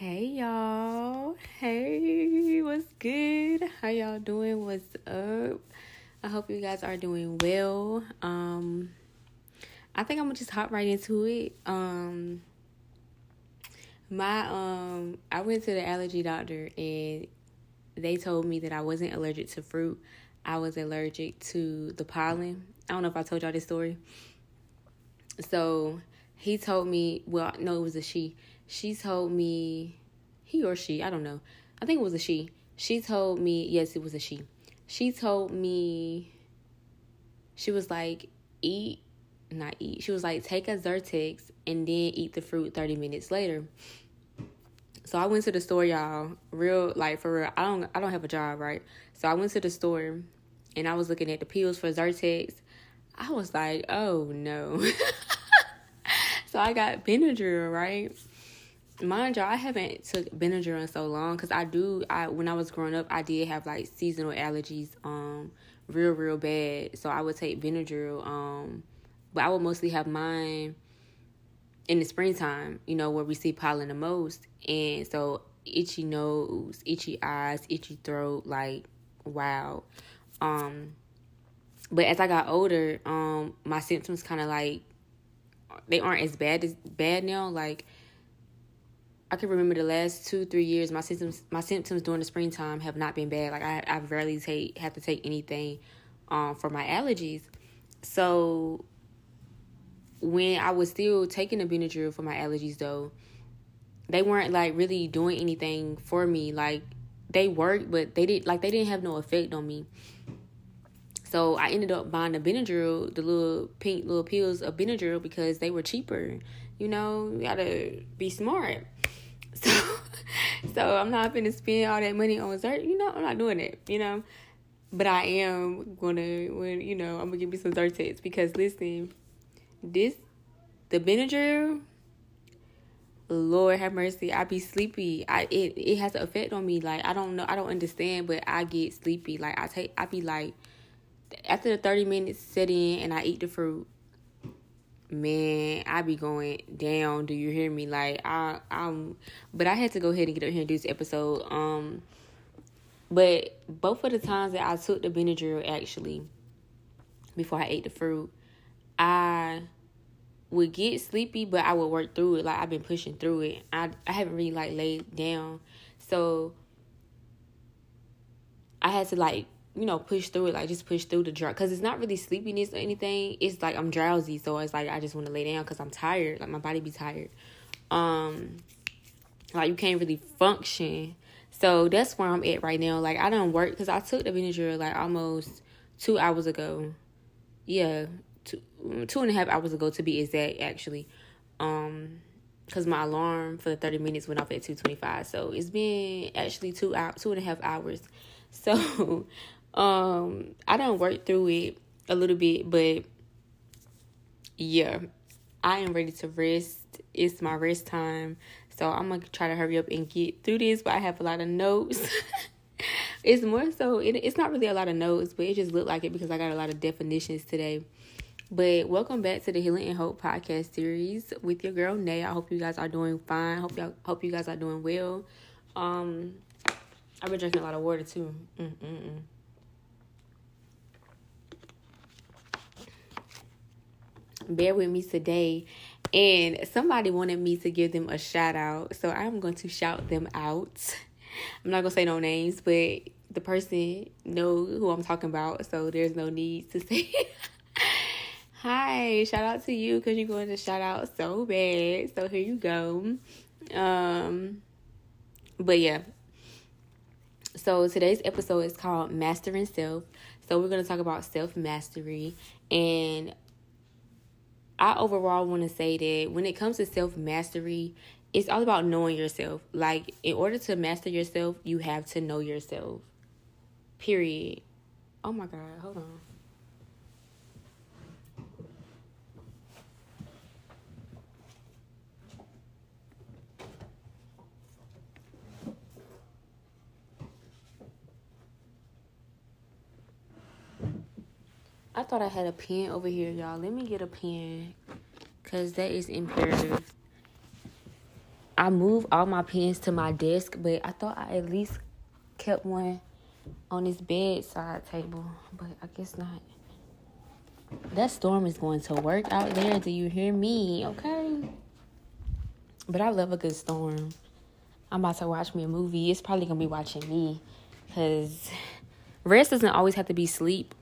Hey y'all. Hey, what's good? How y'all doing? What's up? I hope you guys are doing well. Um I think I'm gonna just hop right into it. Um my um I went to the allergy doctor and they told me that I wasn't allergic to fruit. I was allergic to the pollen. I don't know if I told y'all this story. So he told me, well, no, it was a she. She told me, he or she, I don't know. I think it was a she. She told me, yes, it was a she. She told me, she was like, eat, not eat. She was like, take a Zyrtec and then eat the fruit 30 minutes later. So I went to the store, y'all. Real like for real. I don't I don't have a job, right? So I went to the store and I was looking at the pills for Zyrtec. I was like, oh no. so I got Benadryl, right? Mind you, I haven't took Benadryl in so long because I do. I when I was growing up, I did have like seasonal allergies, um, real real bad. So I would take Benadryl, um, but I would mostly have mine in the springtime, you know, where we see pollen the most. And so itchy nose, itchy eyes, itchy throat, like wow. Um but as I got older, um my symptoms kind of like they aren't as bad as bad now. Like I can remember the last two three years, my symptoms my symptoms during the springtime have not been bad. Like I I rarely take have to take anything um for my allergies. So when I was still taking the Benadryl for my allergies though, they weren't like really doing anything for me. Like they worked, but they didn't like they didn't have no effect on me. So I ended up buying the Benadryl, the little pink little pills of Benadryl because they were cheaper. You know, you gotta be smart. So, so I'm not gonna spend all that money on dessert. You know, I'm not doing it. You know, but I am gonna when you know I'm gonna give me some Zyrtecs because listen, this the Benadryl. Lord have mercy, I be sleepy. I it it has an effect on me. Like I don't know, I don't understand, but I get sleepy. Like I take, I be like, after the thirty minutes set in and I eat the fruit, man, I be going down. Do you hear me? Like I, I'm, but I had to go ahead and get up here and do this episode. Um, but both of the times that I took the Benadryl, actually, before I ate the fruit, I would get sleepy, but I would work through it. Like I've been pushing through it. I I haven't really like laid down, so I had to like you know push through it, like just push through the drug. Cause it's not really sleepiness or anything. It's like I'm drowsy, so it's like I just want to lay down because I'm tired. Like my body be tired. Um, like you can't really function. So that's where I'm at right now. Like I don't work because I took the Benadryl like almost two hours ago. Yeah, two two and a half hours ago to be exact actually um because my alarm for the 30 minutes went off at 225 so it's been actually two out two and a half hours so um i don't work through it a little bit but yeah i am ready to rest it's my rest time so i'm gonna try to hurry up and get through this but i have a lot of notes it's more so it, it's not really a lot of notes but it just looked like it because i got a lot of definitions today but welcome back to the Healing and Hope podcast series with your girl Nay. I hope you guys are doing fine. Hope y'all hope you guys are doing well. Um, I've been drinking a lot of water too. Mm-mm-mm. Bear with me today, and somebody wanted me to give them a shout out, so I'm going to shout them out. I'm not gonna say no names, but the person know who I'm talking about, so there's no need to say. Hi, shout out to you because you're going to shout out so bad. So here you go. Um, but yeah. So today's episode is called Mastering Self. So we're going to talk about self mastery. And I overall want to say that when it comes to self mastery, it's all about knowing yourself. Like, in order to master yourself, you have to know yourself. Period. Oh my God, hold on. I thought I had a pen over here, y'all. Let me get a pen. Because that is imperative. I moved all my pens to my desk, but I thought I at least kept one on this bedside table, but I guess not. That storm is going to work out there. Do you hear me? Okay. But I love a good storm. I'm about to watch me a movie. It's probably gonna be watching me, cause rest doesn't always have to be sleep.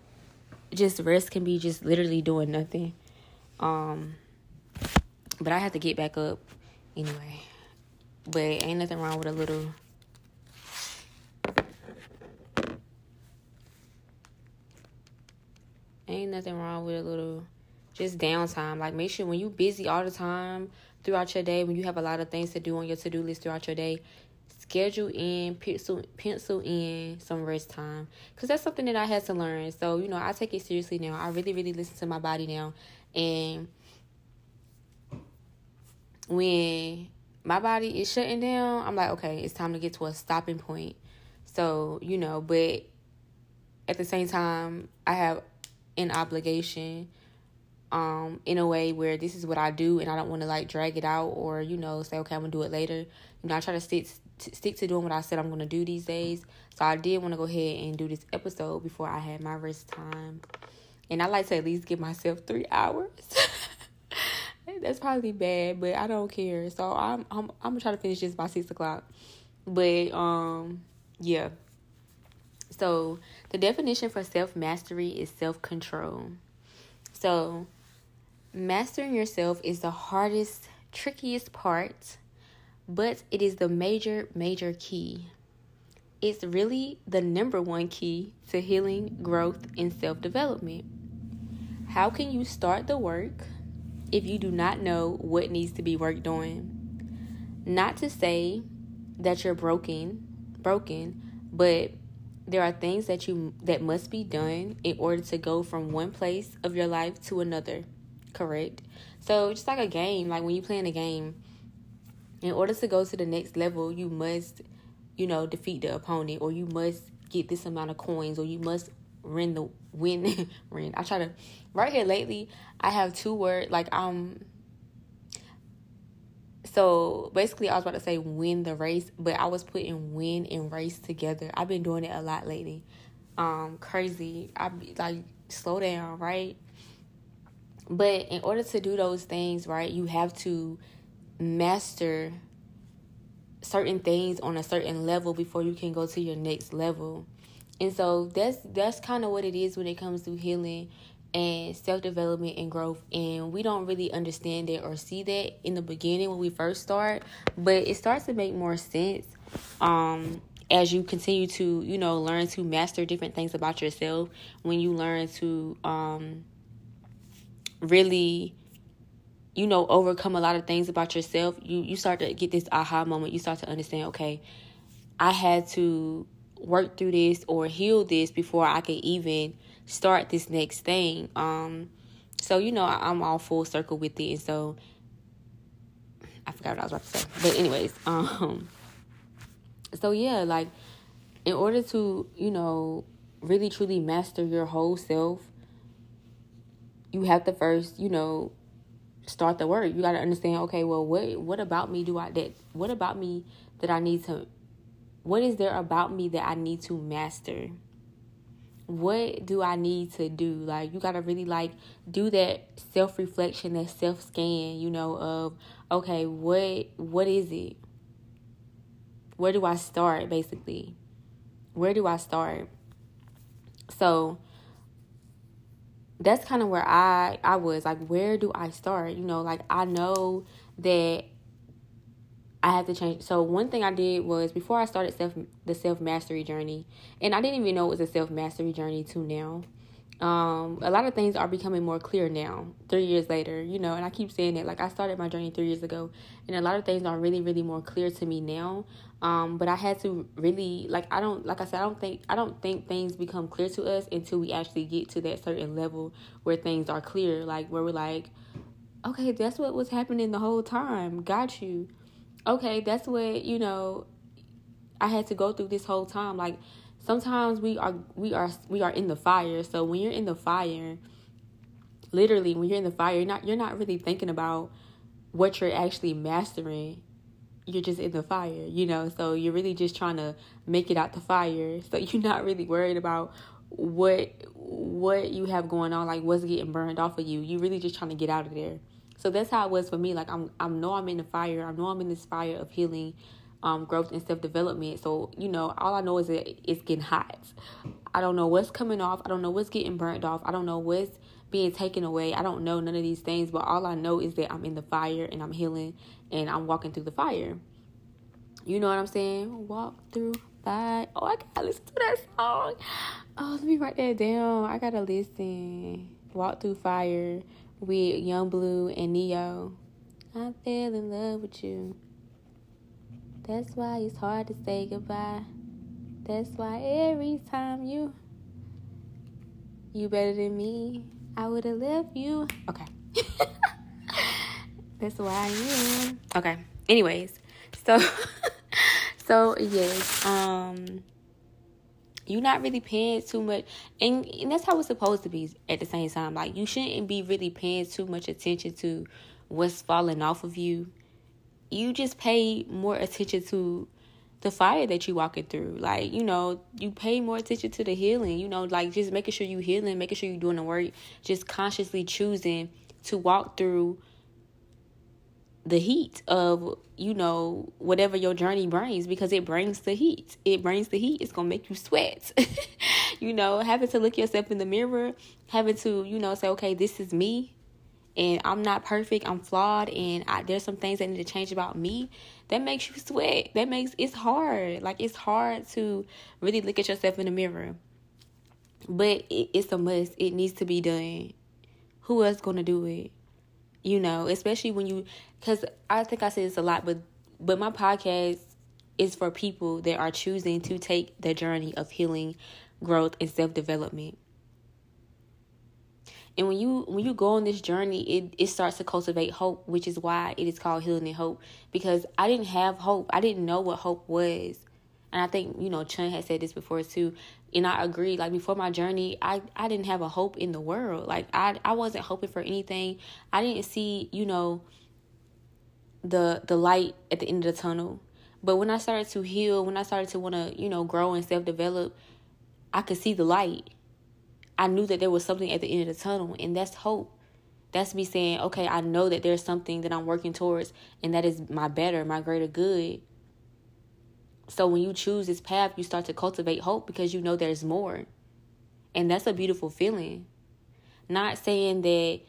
Just rest can be just literally doing nothing. Um, but I have to get back up anyway. But ain't nothing wrong with a little. Ain't nothing wrong with a little just downtime. Like make sure when you busy all the time throughout your day, when you have a lot of things to do on your to do list throughout your day, schedule in, pencil, pencil in some rest time. Because that's something that I had to learn. So, you know, I take it seriously now. I really, really listen to my body now. And when my body is shutting down, I'm like, okay, it's time to get to a stopping point. So, you know, but at the same time, I have an obligation um in a way where this is what I do and I don't want to like drag it out or you know say okay I'm gonna do it later. You know I try to stick to stick to doing what I said I'm gonna do these days. So I did want to go ahead and do this episode before I had my rest time, and I like to at least give myself three hours. That's probably bad, but I don't care. So I'm I'm I'm gonna try to finish this by six o'clock. But um yeah. So the definition for self mastery is self control. So Mastering yourself is the hardest, trickiest part, but it is the major, major key. It's really the number one key to healing, growth, and self development. How can you start the work if you do not know what needs to be worked on? Not to say that you're broken, broken, but there are things that you that must be done in order to go from one place of your life to another correct. So just like a game, like when you playing a game, in order to go to the next level, you must, you know, defeat the opponent, or you must get this amount of coins, or you must win the win. win. I try to right here lately. I have two words like um. So basically, I was about to say win the race, but I was putting win and race together. I've been doing it a lot lately. Um, crazy. I be like slow down, right? But in order to do those things, right, you have to master certain things on a certain level before you can go to your next level. And so that's that's kind of what it is when it comes to healing and self-development and growth and we don't really understand it or see that in the beginning when we first start but it starts to make more sense um as you continue to you know learn to master different things about yourself when you learn to um really you know overcome a lot of things about yourself you you start to get this aha moment. You start to understand okay i had to work through this or heal this before i could even start this next thing. Um so you know i'm all full circle with it. And so i forgot what i was about to say. But anyways um so yeah like in order to you know really truly master your whole self you have to first, you know, start the work. You got to understand, okay, well, what what about me do I that what about me that I need to what is there about me that I need to master? What do I need to do? Like you got to really like do that self-reflection, that self-scan, you know, of okay, what what is it? Where do I start basically? Where do I start? So, that's kind of where I I was like where do I start? You know like I know that I have to change so one thing I did was before I started self the self mastery journey and I didn't even know it was a self mastery journey to now um a lot of things are becoming more clear now 3 years later you know and I keep saying it like I started my journey 3 years ago and a lot of things are really really more clear to me now um, but I had to really like I don't like I said I don't think I don't think things become clear to us until we actually get to that certain level where things are clear, like where we're like, okay, that's what was happening the whole time. Got you. Okay, that's what you know. I had to go through this whole time. Like sometimes we are we are we are in the fire. So when you're in the fire, literally when you're in the fire, you're not you're not really thinking about what you're actually mastering you're just in the fire, you know. So you're really just trying to make it out the fire. So you're not really worried about what what you have going on, like what's getting burned off of you. You're really just trying to get out of there. So that's how it was for me. Like I'm I know I'm in the fire. I know I'm in this fire of healing, um, growth and self development. So, you know, all I know is that it's getting hot. I don't know what's coming off. I don't know what's getting burnt off. I don't know what's being taken away. I don't know none of these things, but all I know is that I'm in the fire and I'm healing and I'm walking through the fire. You know what I'm saying? Walk through fire. Oh, I gotta listen to that song. Oh, let me write that down. I gotta listen. Walk through fire with Yung Bleu and Ne-Yo. I fell in love with you. That's why it's hard to say goodbye. That's why every time you you better than me, I would have left you. Okay. That's why I am. Okay. Anyways, so so yes, um you're not really paying too much and, and that's how it's supposed to be at the same time. Like you shouldn't be really paying too much attention to what's falling off of you. You just pay more attention to the fire that you walking through. Like, you know, you pay more attention to the healing, you know, like just making sure you healing, making sure you're doing the work, just consciously choosing to walk through the heat of, you know, whatever your journey brings because it brings the heat. It brings the heat. It's gonna make you sweat. you know, having to look yourself in the mirror, having to, you know, say, okay, this is me and I'm not perfect, I'm flawed, and I, there's some things that need to change about me, that makes you sweat. That makes it's hard. Like it's hard to really look at yourself in the mirror. But it, it's a must. It needs to be done. Who else gonna do it? You know, especially when you, because I think I say this a lot, but but my podcast is for people that are choosing to take the journey of healing, growth, and self development. And when you when you go on this journey, it, it starts to cultivate hope, which is why it is called healing and hope. Because I didn't have hope. I didn't know what hope was. And I think, you know, Chun had said this before too. And I agree. Like before my journey, I, I didn't have a hope in the world. Like I I wasn't hoping for anything. I didn't see, you know, the the light at the end of the tunnel. But when I started to heal, when I started to want to, you know, grow and self develop, I could see the light I knew that there was something at the end of the tunnel, and that's hope. That's me saying, okay, I know that there's something that I'm working towards, and that is my better, my greater good. So when you choose this path, you start to cultivate hope because you know there's more. And that's a beautiful feeling. Not saying that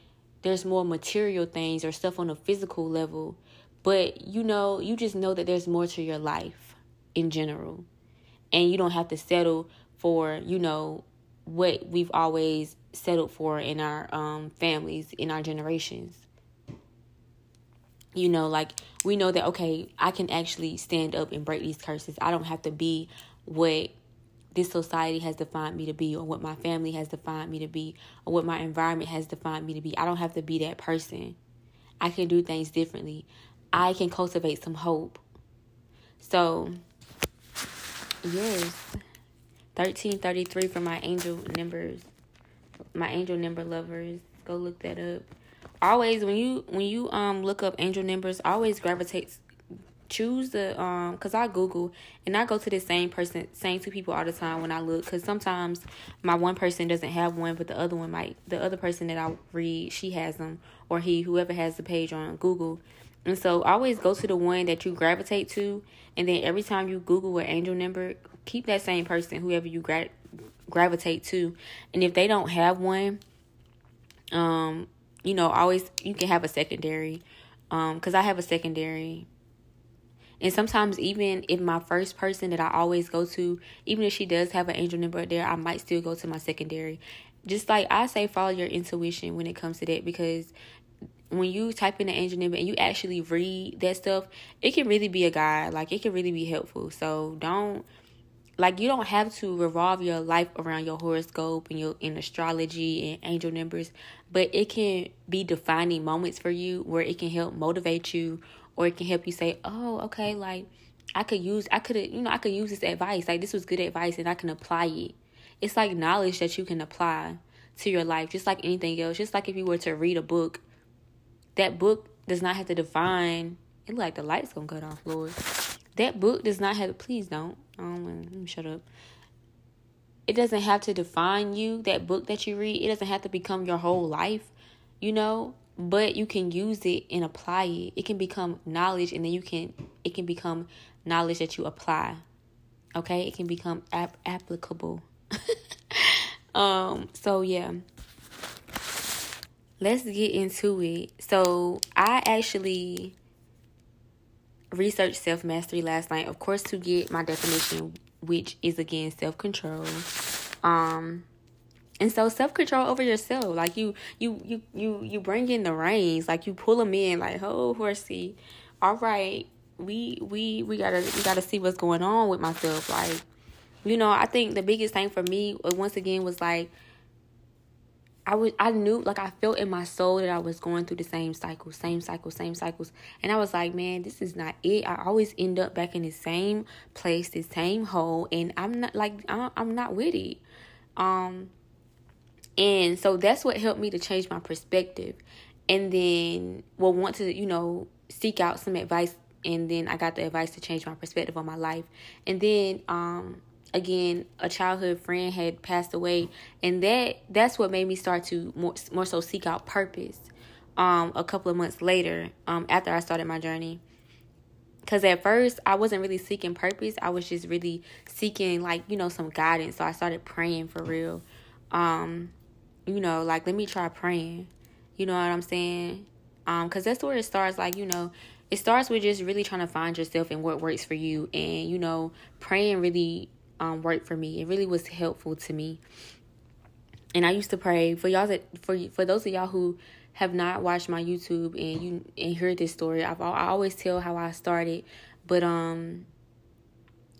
there's more material things or stuff on a physical level, but you know, you just know that there's more to your life in general. And you don't have to settle for, you know, what we've always settled for in our um, families, in our generations. You know, like we know that, okay, I can actually stand up and break these curses. I don't have to be what this society has defined me to be, or what my family has defined me to be, or what my environment has defined me to be. I don't have to be that person. I can do things differently. I can cultivate some hope. So, yes. 1333 for my angel numbers. My angel number lovers. Go look that up. Always when you when you um look up angel numbers, always gravitate choose the um because i google and i go to the same person same two people all the time when i look because sometimes my one person doesn't have one but the other one might the other person that i read she has them or he whoever has the page on google and so always go to the one that you gravitate to and then every time you google an angel number keep that same person, whoever you gra- gravitate to. And if they don't have one, um, you know, always you can have a secondary. Um, because I have a secondary. And sometimes even if my first person that I always go to, even if she does have an angel number there, I might still go to my secondary. Just like I say follow your intuition when it comes to that because when you type in the angel number and you actually read that stuff, it can really be a guide. Like it can really be helpful. So don't like you don't have to revolve your life around your horoscope and your in astrology and angel numbers but it can be defining moments for you where it can help motivate you or it can help you say oh okay like i could use i could you know i could use this advice like this was good advice and i can apply it it's like knowledge that you can apply to your life just like anything else just like if you were to read a book that book does not have to define It like the lights gonna cut off, Lord. That book does not have. To, please don't. Um, let me shut up. It doesn't have to define you. That book that you read, it doesn't have to become your whole life. You know, but you can use it and apply it. It can become knowledge, and then you can. It can become knowledge that you apply. Okay, it can become ap- applicable. um. So yeah let's get into it. So, I actually researched self mastery last night, of course, to get my definition, which is again self control. Um, and so self control over yourself, like you, you, you, you, you bring in the reins, like you pull them in, like oh horsey, all right, we, we, we gotta, we gotta see what's going on with myself, like, you know, I think the biggest thing for me uh, once again was like I was I knew like I felt in my soul that I was going through the same cycle, same cycle, same cycles. And I was like, man, this is not it. I always end up back in the same place, the same hole, and I'm not like I'm not with it. Um and so that's what helped me to change my perspective. And then well want to, you know, seek out some advice and then I got the advice to change my perspective on my life. And then um again a childhood friend had passed away and that that's what made me start to more, more so seek out purpose um a couple of months later um after I started my journey. Cuz at first I wasn't really seeking purpose. I was just really seeking like you know some guidance. So I started praying for real. Um you know like let me try praying. You know what I'm saying? Um cuz that's where it starts like you know it starts with just really trying to find yourself and what works for you. And you know praying really um, worked for me. It really was helpful to me. And I used to pray for y'all that for for those of y'all who have not watched my YouTube and you and heard this story. I've I always tell how I started, but um,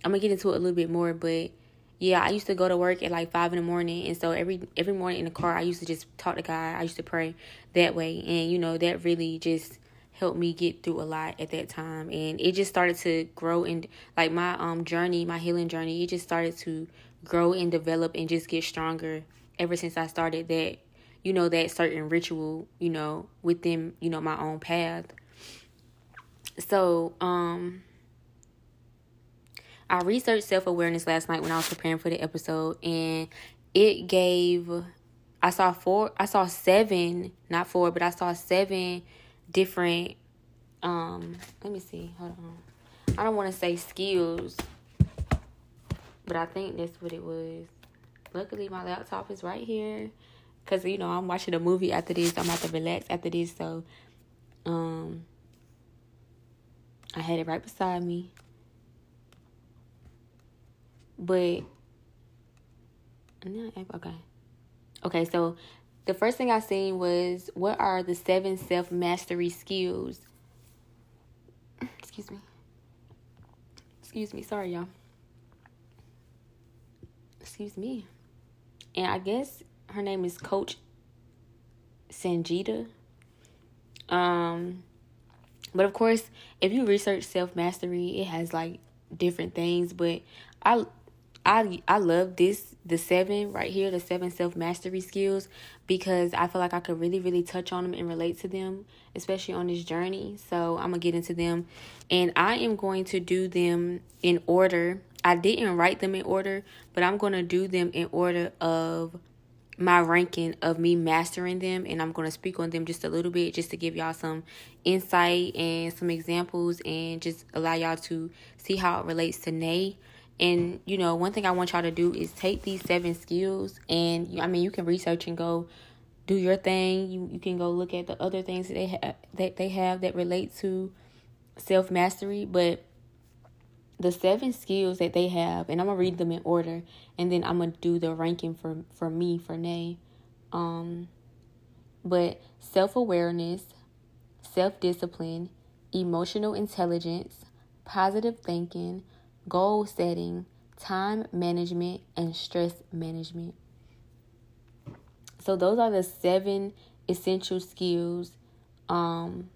I'm gonna get into it a little bit more. But yeah, I used to go to work at like five in the morning, and so every every morning in the car, I used to just talk to God. I used to pray that way, and you know that really just helped me get through a lot at that time. And it just started to grow and like my um journey my healing journey it just started to grow and develop and just get stronger ever since I started that you know that certain ritual you know within you know my own path. So um I researched self-awareness last night when I was preparing for the episode and it gave I saw four I saw seven not four but I saw seven different um let me see hold on. I don't want to say skills but i think that's what it was. Luckily my laptop is right here because you know i'm watching a movie after this. I'm about to relax after this so um i had it right beside me. But okay. Okay so the first thing I seen was what are the seven self mastery skills? Excuse me. Excuse me. Sorry, y'all. Excuse me. And I guess her name is Coach Sanjita. Um, but of course, if you research self mastery, it has like different things. But I I I love this the seven right here, the seven self mastery skills, because I feel like I could really really touch on them and relate to them, especially on this journey. So I'm gonna get into them, and I am going to do them in order. I didn't write them in order, but I'm gonna do them in order of my ranking of me mastering them and I'm going to speak on them just a little bit just to give y'all some insight and some examples and just allow y'all to see how it relates to Nay and you know, one thing I want y'all to do is take these seven skills, and I mean, you can research and go do your thing. You you can go look at the other things that they have that they have that relate to self mastery, but the seven skills that they have, and I'm gonna read them in order, and then I'm gonna do the ranking for for me for Nay. Um, but self awareness, self discipline, emotional intelligence, positive thinking goal setting, time management, and stress management. So those are the seven essential skills um,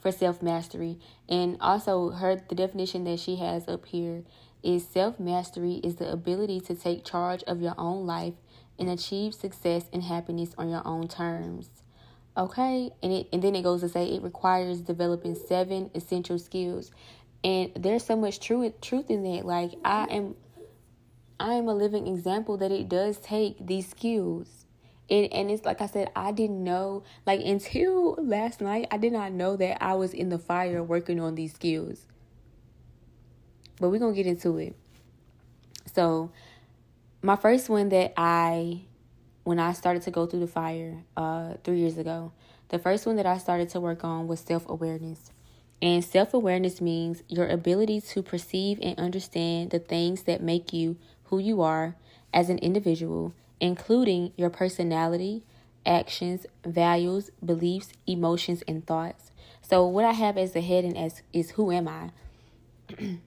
for self mastery. And also her the definition that she has up here is self mastery is the ability to take charge of your own life and achieve success and happiness on your own terms. Okay, and it and then it goes to say it requires developing seven essential skills, and there's so much truth truth in that. Like I am, I am a living example that it does take these skills. And, and it's like I said, I didn't know, like until last night, I did not know that I was in the fire working on these skills. But we're to get into it. So, my first one that I when I started to go through the fire uh, three years ago, the first one that I started to work on was self awareness. And self awareness means your ability to perceive and understand the things that make you who you are as an individual, including your personality, actions, values, beliefs, emotions, and thoughts. So, what I have as a heading as is who am I?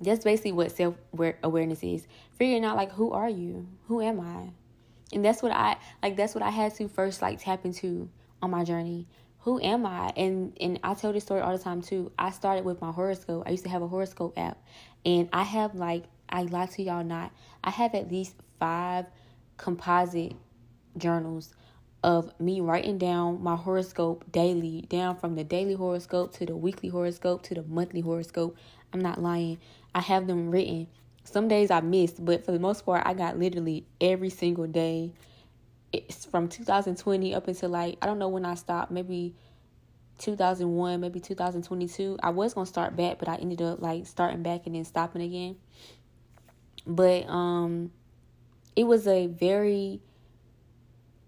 That's basically what self awareness is. Figuring out like who are you? Who am I? and that's what i like that's what i had to first like tap into on my journey who am i? And and i tell this story all the time too. I started with my horoscope. I used to have a horoscope app. And i have like i lie to y'all not i have at least five composite journals of me writing down my horoscope daily down from the daily horoscope to the weekly horoscope to the monthly horoscope. I'm not lying. I have them written. Some days I missed, but for the most part, I got literally every single day. It's from 2020 up until like, I don't know when I stopped, maybe 2001, maybe 2022. I was going to start back, but I ended up like starting back and then stopping again. But um it was a very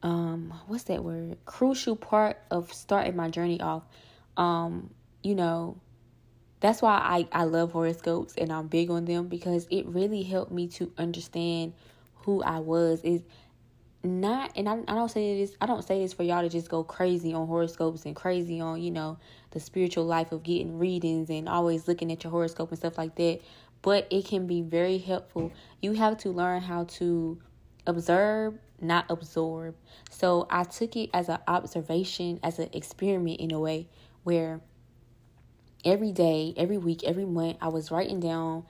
um what's that word? crucial part of starting my journey off. Um you know, that's why I, I love horoscopes and I'm big on them because it really helped me to understand who I was. Is not and I, I don't say this I don't say this for y'all to just go crazy on horoscopes and crazy on, you know, the spiritual life of getting readings and always looking at your horoscope and stuff like that. But it can be very helpful. You have to learn how to observe, not absorb. So I took it as an observation, as an experiment in a way where every day, every week, every month, I was writing down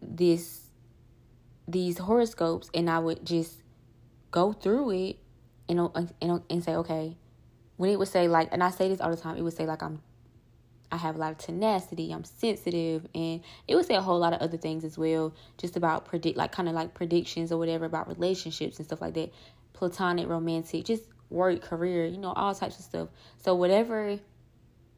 this these horoscopes, and I would just go through it and and and say, okay, when it would say like, and I say this all the time, it would say like I'm. I have a lot of tenacity. I'm sensitive, and it would say a whole lot of other things as well, just about predict, like kind of like predictions or whatever about relationships and stuff like that, platonic, romantic, just work, career, you know, all types of stuff. So whatever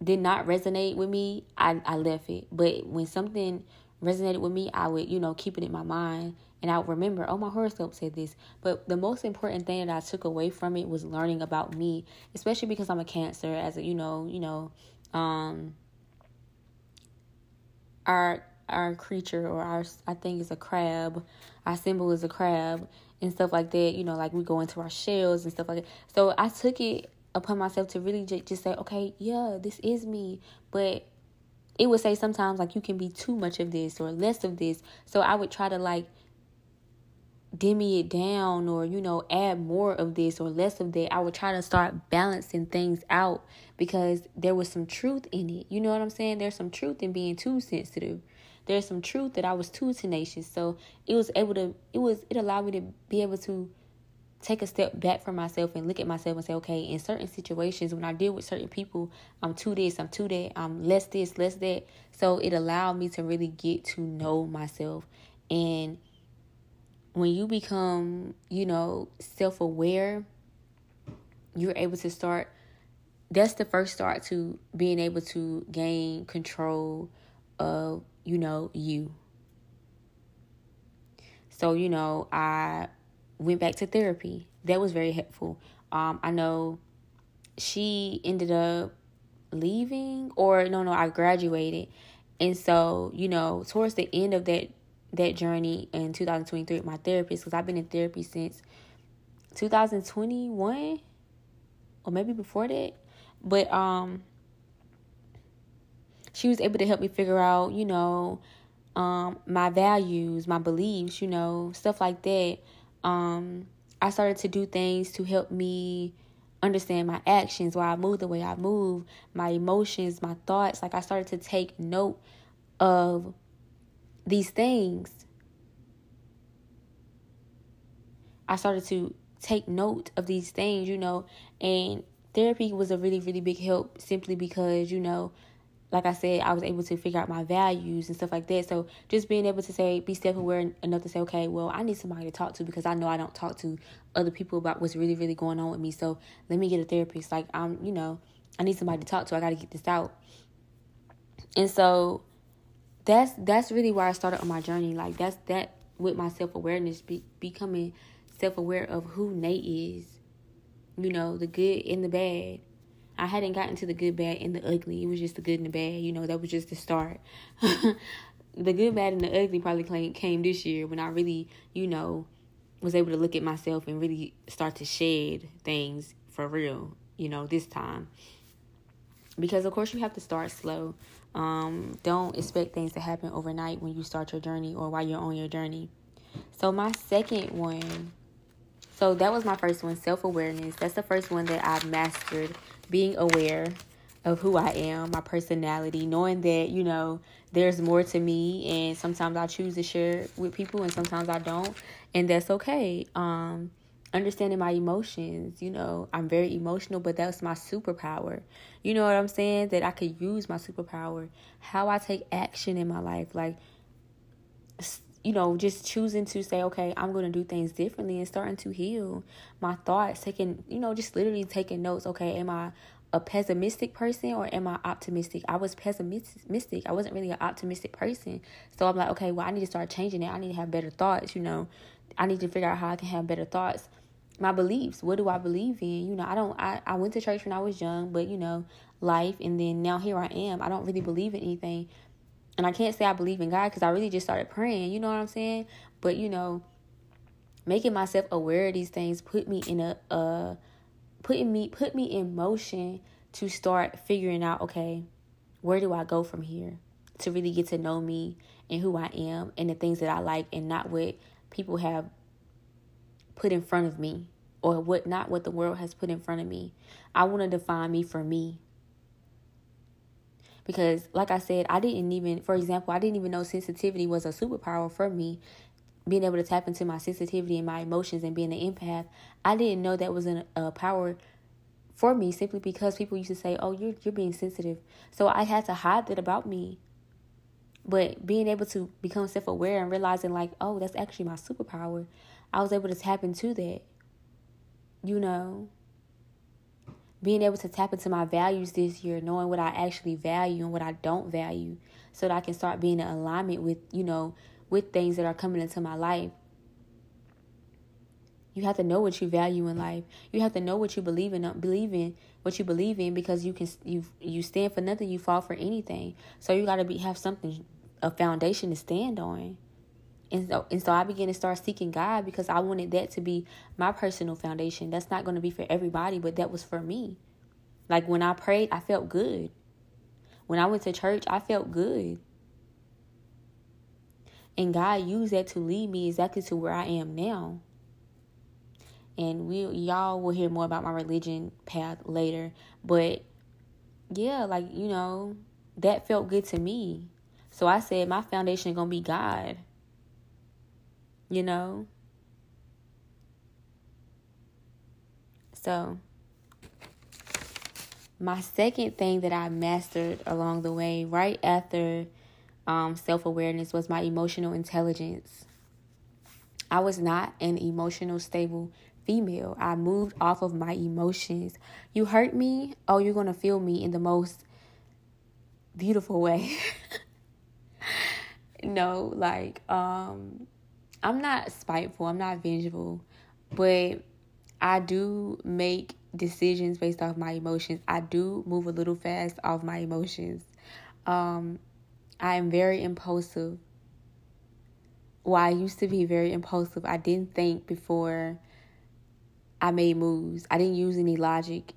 did not resonate with me, I, I left it. But when something resonated with me, I would, you know, keep it in my mind and I would remember, oh, my horoscope said this. But the most important thing that I took away from it was learning about me, especially because I'm a cancer as a, you know, you know, um, our our creature or our I think is a crab. Our symbol is a crab and stuff like that. You know, like we go into our shells and stuff like that. So I took it upon myself to really j- just say, okay, yeah, this is me. But it would say sometimes like you can be too much of this or less of this. So I would try to like dimmy it down or you know add more of this or less of that i would try to start balancing things out because there was some truth in it you know what i'm saying there's some truth in being too sensitive there's some truth that i was too tenacious so it was able to it was it allowed me to be able to take a step back from myself and look at myself and say, okay, in certain situations, when I deal with certain people, I'm too this, I'm too that, I'm less this, less that. So it allowed me to really get to know myself. And when you become, you know, self aware, you're able to start. That's the first start to being able to gain control of, you know, you. So, you know, I went back to therapy. That was very helpful. Um, I know she ended up leaving, or no, no, I graduated, and so you know, towards the end of that that journey in 2023, with my therapist, because I've been in therapy since 2021, or maybe before that, but um, she was able to help me figure out, you know, um, my values, my beliefs, you know, stuff like that um, I started to do things to help me understand my actions, why I move the way I move, my emotions, my thoughts. Like I started to take note of these things. I started to take note of these things, you know, and therapy was a really, really big help simply because, you know, like I said, I was able to figure out my values and stuff like that. So just being able to say, be self aware enough to say, okay, well, I need somebody to talk to because I know I don't talk to other people about what's really, really going on with me. So let me get a therapist. Like, I'm, you know, I need somebody to talk to. I got to get this out. And so that's that's really where I started on my journey. Like that's that with my self awareness, be, becoming self aware of who Nay is. You know, the good and the bad. I hadn't gotten to the good, bad, and the ugly. It was just the good and the bad. You know, that was just the start. the good, bad, and the ugly probably came this year when I really, you know, was able to look at myself and really start to shed things for real, you know, this time. Because, of course, you have to start slow. Um, don't expect things to happen overnight when you start your journey or while you're on your journey. So, my second one, so that was my first one self awareness. That's the first one that I've mastered being aware of who I am, my personality, knowing that, you know, there's more to me and sometimes I choose to share with people and sometimes I don't, and that's okay. Um understanding my emotions, you know, I'm very emotional, but that's my superpower. You know what I'm saying? That I could use my superpower, how I take action in my life, like you know, just choosing to say, okay, I'm going to do things differently and starting to heal my thoughts, taking, you know, just literally taking notes. Okay, am I a pessimistic person or am I optimistic? I was pessimistic. I wasn't really an optimistic person. So I'm like, okay, well, I need to start changing it. I need to have better thoughts, you know. I need to figure out how I can have better thoughts. My beliefs, what do I believe in? You know, I don't I, I went to church when I was young, but you know, life and then now here I am. I don't really believe in anything and I can't say I believe in God because I really just started praying, you know what I'm saying? But you know, making myself aware of these things put me in a uh putting me put me in motion to start figuring out, okay, where do I go from here? To really get to know me and who I am and the things that I like and not what people have put in front of me or what not what the world has put in front of me. I want to define me for me because like I said, I didn't even for example, I didn't even know sensitivity was a superpower for me. Being able to tap into my sensitivity and my emotions and being an empath, I didn't know that was an, a power for me simply because people used to say, "Oh, you're you're being sensitive." So I had to hide that about me. But being able to become self-aware and realizing like, "Oh, that's actually my superpower." I was able to tap into that. You know, being able to tap into my values this year, knowing what I actually value and what I don't value, so that I can start being in alignment with, you know, with things that are coming into my life. You have to know what you value in life. You have to know what you believe in, uh, believe in what you believe in, because you can you you stand for nothing, you fall for anything. So you got to be have something, a foundation to stand on. And so, and so I began to start seeking God because I wanted that to be my personal foundation. That's not going to be for everybody, but that was for me. Like when I prayed, I felt good. When I went to church, I felt good. And God used that to lead me exactly to where I am now. And we y'all will hear more about my religion path later, but yeah, like, you know, that felt good to me. So I said my foundation is going to be God you know? So, my second thing that I mastered along the way, right after um, self awareness, was my emotional intelligence. I was not an emotional stable female. I moved off of my emotions. You hurt me, oh, you're going to feel me in the most beautiful way. no, like, um, I'm not spiteful, I'm not vengeful, but I do make decisions based off my emotions. I do move a little fast off my emotions. Um, I am very impulsive. Well, I used to be very impulsive. I didn't think before I made moves. I didn't use any logic.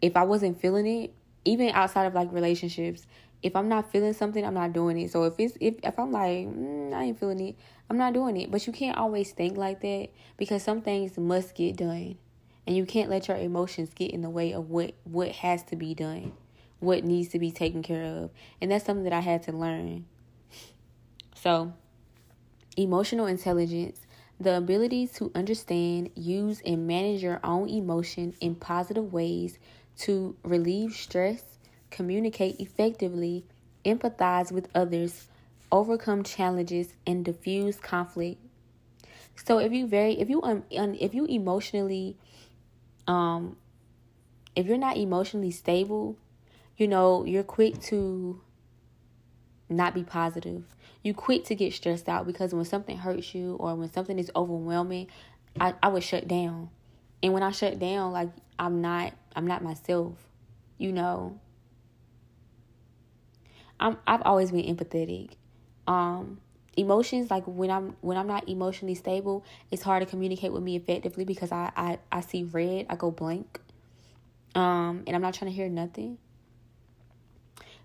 If I wasn't feeling it, even outside of like relationships, if I'm not feeling something, I'm not doing it. So if it's if if I'm like mm, I ain't feeling it, I'm not doing it. But you can't always think like that because some things must get done, and you can't let your emotions get in the way of what what has to be done, what needs to be taken care of, and that's something that I had to learn. So, emotional intelligence. The ability to understand, use, and manage your own emotion in positive ways to relieve stress, communicate effectively, empathize with others, overcome challenges, and diffuse conflict. So if you very if you um if you emotionally um if you're not emotionally stable, you know, you're quick to not be positive. You quick to get stressed out because when something hurts you or when something is overwhelming, I, I would shut down. And when I shut down, like I'm not I'm not myself. You know. I'm I've always been empathetic. Um emotions like when I'm when I'm not emotionally stable, it's hard to communicate with me effectively because I I, I see red, I go blank. Um and I'm not trying to hear nothing.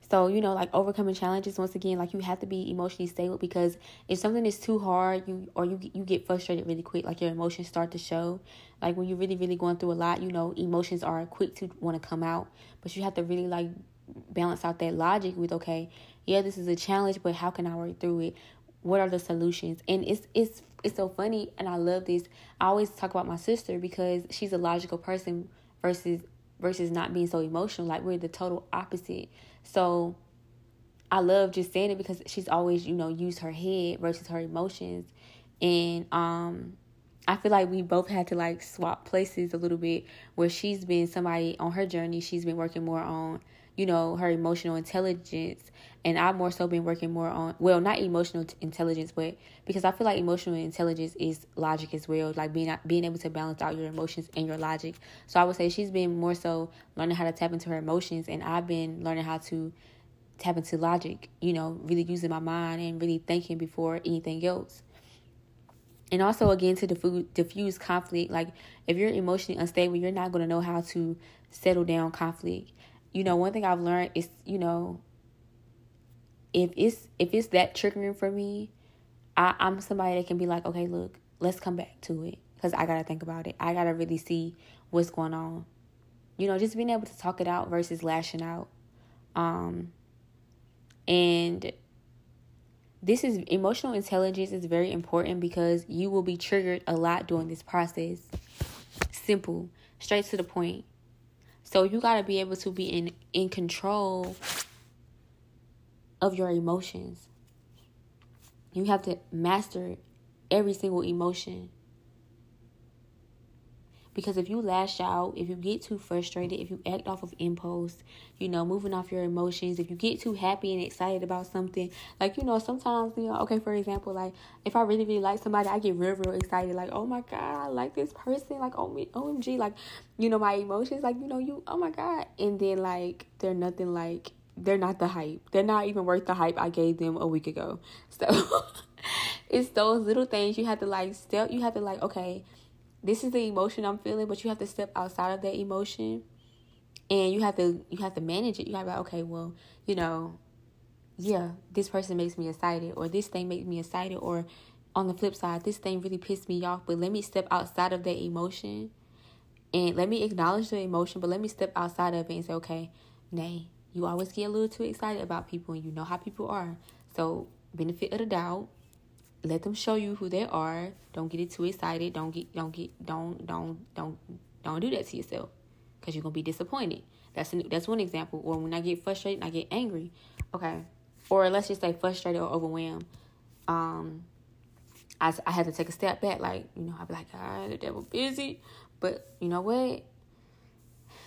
So, you know, like overcoming challenges once again, like you have to be emotionally stable because if something is too hard, you or you you get frustrated really quick, like your emotions start to show. Like when you're really really going through a lot, you know, emotions are quick to want to come out, but you have to really like balance out that logic with okay, yeah, this is a challenge, but how can I work through it? What are the solutions? And it's it's it's so funny and I love this. I always talk about my sister because she's a logical person versus versus not being so emotional. Like we're the total opposite. So I love just saying it because she's always, you know, used her head versus her emotions. And um I feel like we both had to like swap places a little bit where she's been somebody on her journey, she's been working more on you know, her emotional intelligence. And I've more so been working more on, well, not emotional intelligence, but because I feel like emotional intelligence is logic as well, like being being able to balance out your emotions and your logic. So I would say she's been more so learning how to tap into her emotions, and I've been learning how to tap into logic, you know, really using my mind and really thinking before anything else. And also, again, to diffuse, diffuse conflict, like if you're emotionally unstable, you're not going to know how to settle down conflict you know, one thing I've learned is, you know, if it's if it's that triggering for me, I, I'm somebody that can be like, okay, look, let's come back to it because I gotta think about it. I gotta really see what's going on. You know, just being able to talk it out versus lashing out. Um, and this is emotional intelligence is very important because you will be triggered a lot during this process. Simple, straight to the point. So you got to be able to be in in control of your emotions. You have to master every single emotion. Because if you lash out, if you get too frustrated, if you act off of impulse, you know, moving off your emotions, if you get too happy and excited about something, like, you know, sometimes, you know, okay, for example, like, if I really, really like somebody, I get real, real excited, like, oh my God, I like this person, like, oh, OMG, like, you know, my emotions, like, you know, you, oh my God. And then, like, they're nothing like, they're not the hype. They're not even worth the hype I gave them a week ago. So, it's those little things you have to, like, step, you have to, like, okay, this is the emotion I'm feeling, but you have to step outside of that emotion and you have to you have to manage it. You have to like, okay, well, you know, yeah, this person makes me excited or this thing makes me excited or on the flip side, this thing really pissed me off, but let me step outside of that emotion and let me acknowledge the emotion, but let me step outside of it and say, okay, Nay, you always get a little too excited about people and you know how people are. So benefit of the doubt, let them show you who they are. Don't get it too excited. Don't get don't get don't don't don't don't do that to yourself because you're gonna be disappointed. That's an, that's one example. Or when I get frustrated, I get angry. Okay, or let's just say frustrated or overwhelmed. Um, I I had to take a step back. Like you know, I'd be like, God, the devil busy, but you know what?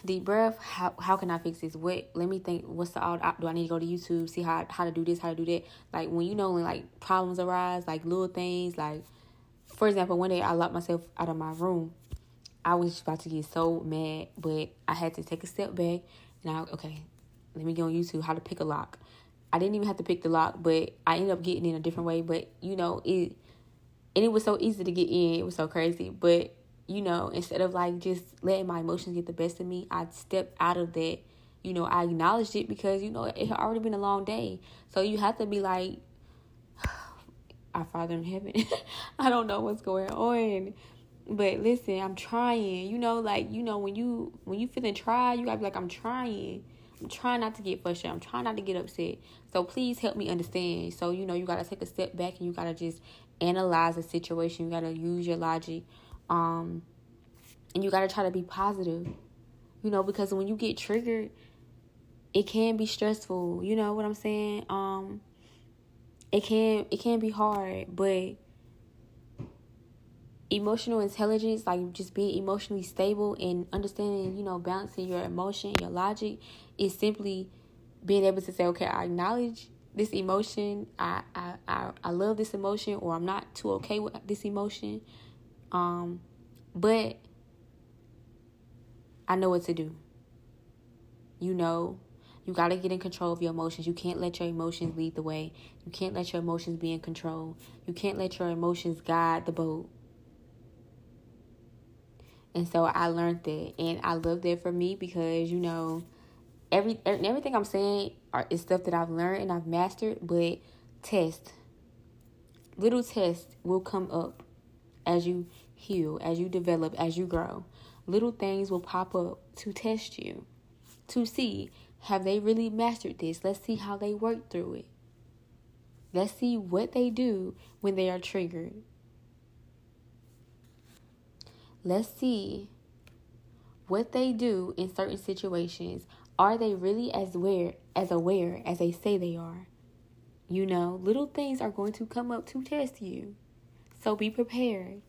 Deep breath. How how can I fix this? What let me think. What's the all? Do I need to go to YouTube see how how to do this? How to do that? Like when you know when like problems arise, like little things. Like for example, one day I locked myself out of my room. I was about to get so mad, but I had to take a step back and I okay, let me go on YouTube how to pick a lock. I didn't even have to pick the lock, but I ended up getting in a different way. But you know it, and it was so easy to get in. It was so crazy, but you know, instead of like just letting my emotions get the best of me, I stepped out of that. You know, I acknowledged it because, you know, it had already been a long day. So you have to be like, our Father in heaven, I don't know what's going on. But listen, I'm trying. You know, like, you know, when you when you feeling try, you gotta be like, I'm trying. I'm trying not to get frustrated. I'm trying not to get upset. So please help me understand. So, you know, you gotta take a step back and you gotta just analyze the situation. You gotta use your logic um, and you got to try to be positive. You know, because when you get triggered, it can be stressful. You know what I'm saying? Um it can it can be hard, but emotional intelligence, like just being emotionally stable and understanding, you know, balancing your emotion, your logic, is simply being able to say, okay, I acknowledge this emotion, I I I, I love this emotion, or I'm not too okay with this emotion, um, but I know what to do. You know, you got to get in control of your emotions. You can't let your emotions lead the way. You can't let your emotions be in control. You can't let your emotions guide the boat. And so I learned that, and I love that for me because you know, every everything I'm saying are, is stuff that I've learned and I've mastered. But test, little tests will come up as you heal, as you develop, as you grow. Little things will pop up to test you, to see have they really mastered this. Let's see how they work through it. Let's see what they do when they are triggered. Let's see what they do in certain situations. Are they really as aware as aware as they say they are? You know, little things are going to come up to test you. So be prepared.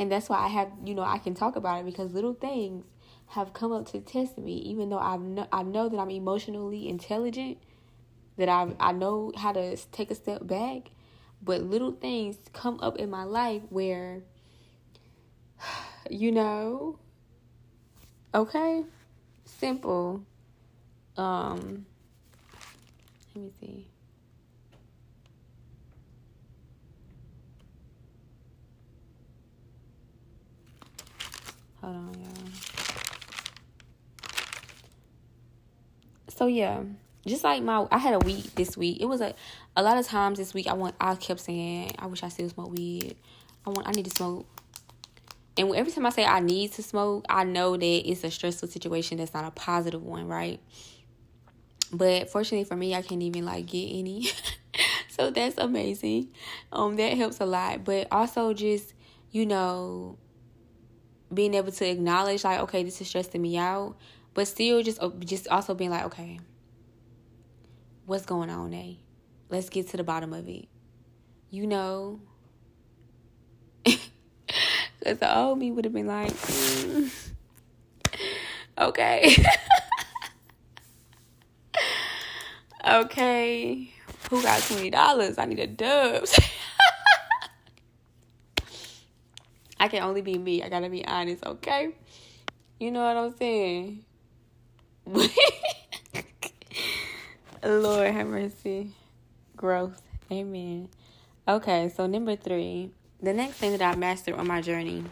And that's why I have, you know, I can talk about it because little things have come up to test me even though I know I know that I'm emotionally intelligent, that I I know how to take a step back, but little things come up in my life where you know, okay, simple. Um, let me see. Hold on, y'all. So yeah, just like my, I had a week this week. It was a, a lot of times this week. I want. I kept saying, I wish I still smoke weed. I want. I need to smoke and every time I say I need to smoke, I know that it's a stressful situation that's not a positive one, right? But fortunately for me, I can't even like get any. so that's amazing. Um that helps a lot, but also just, you know, being able to acknowledge like okay, this is stressing me out, but still just just also being like, okay, what's going on, eh? Let's get to the bottom of it. You know, because the old me would have been like, mm, okay. okay. Who got $20? I need a dubs. I can only be me. I gotta be honest, okay? You know what I'm saying? Lord have mercy. Growth. Amen. Okay, so number three the next thing that I mastered on my journey,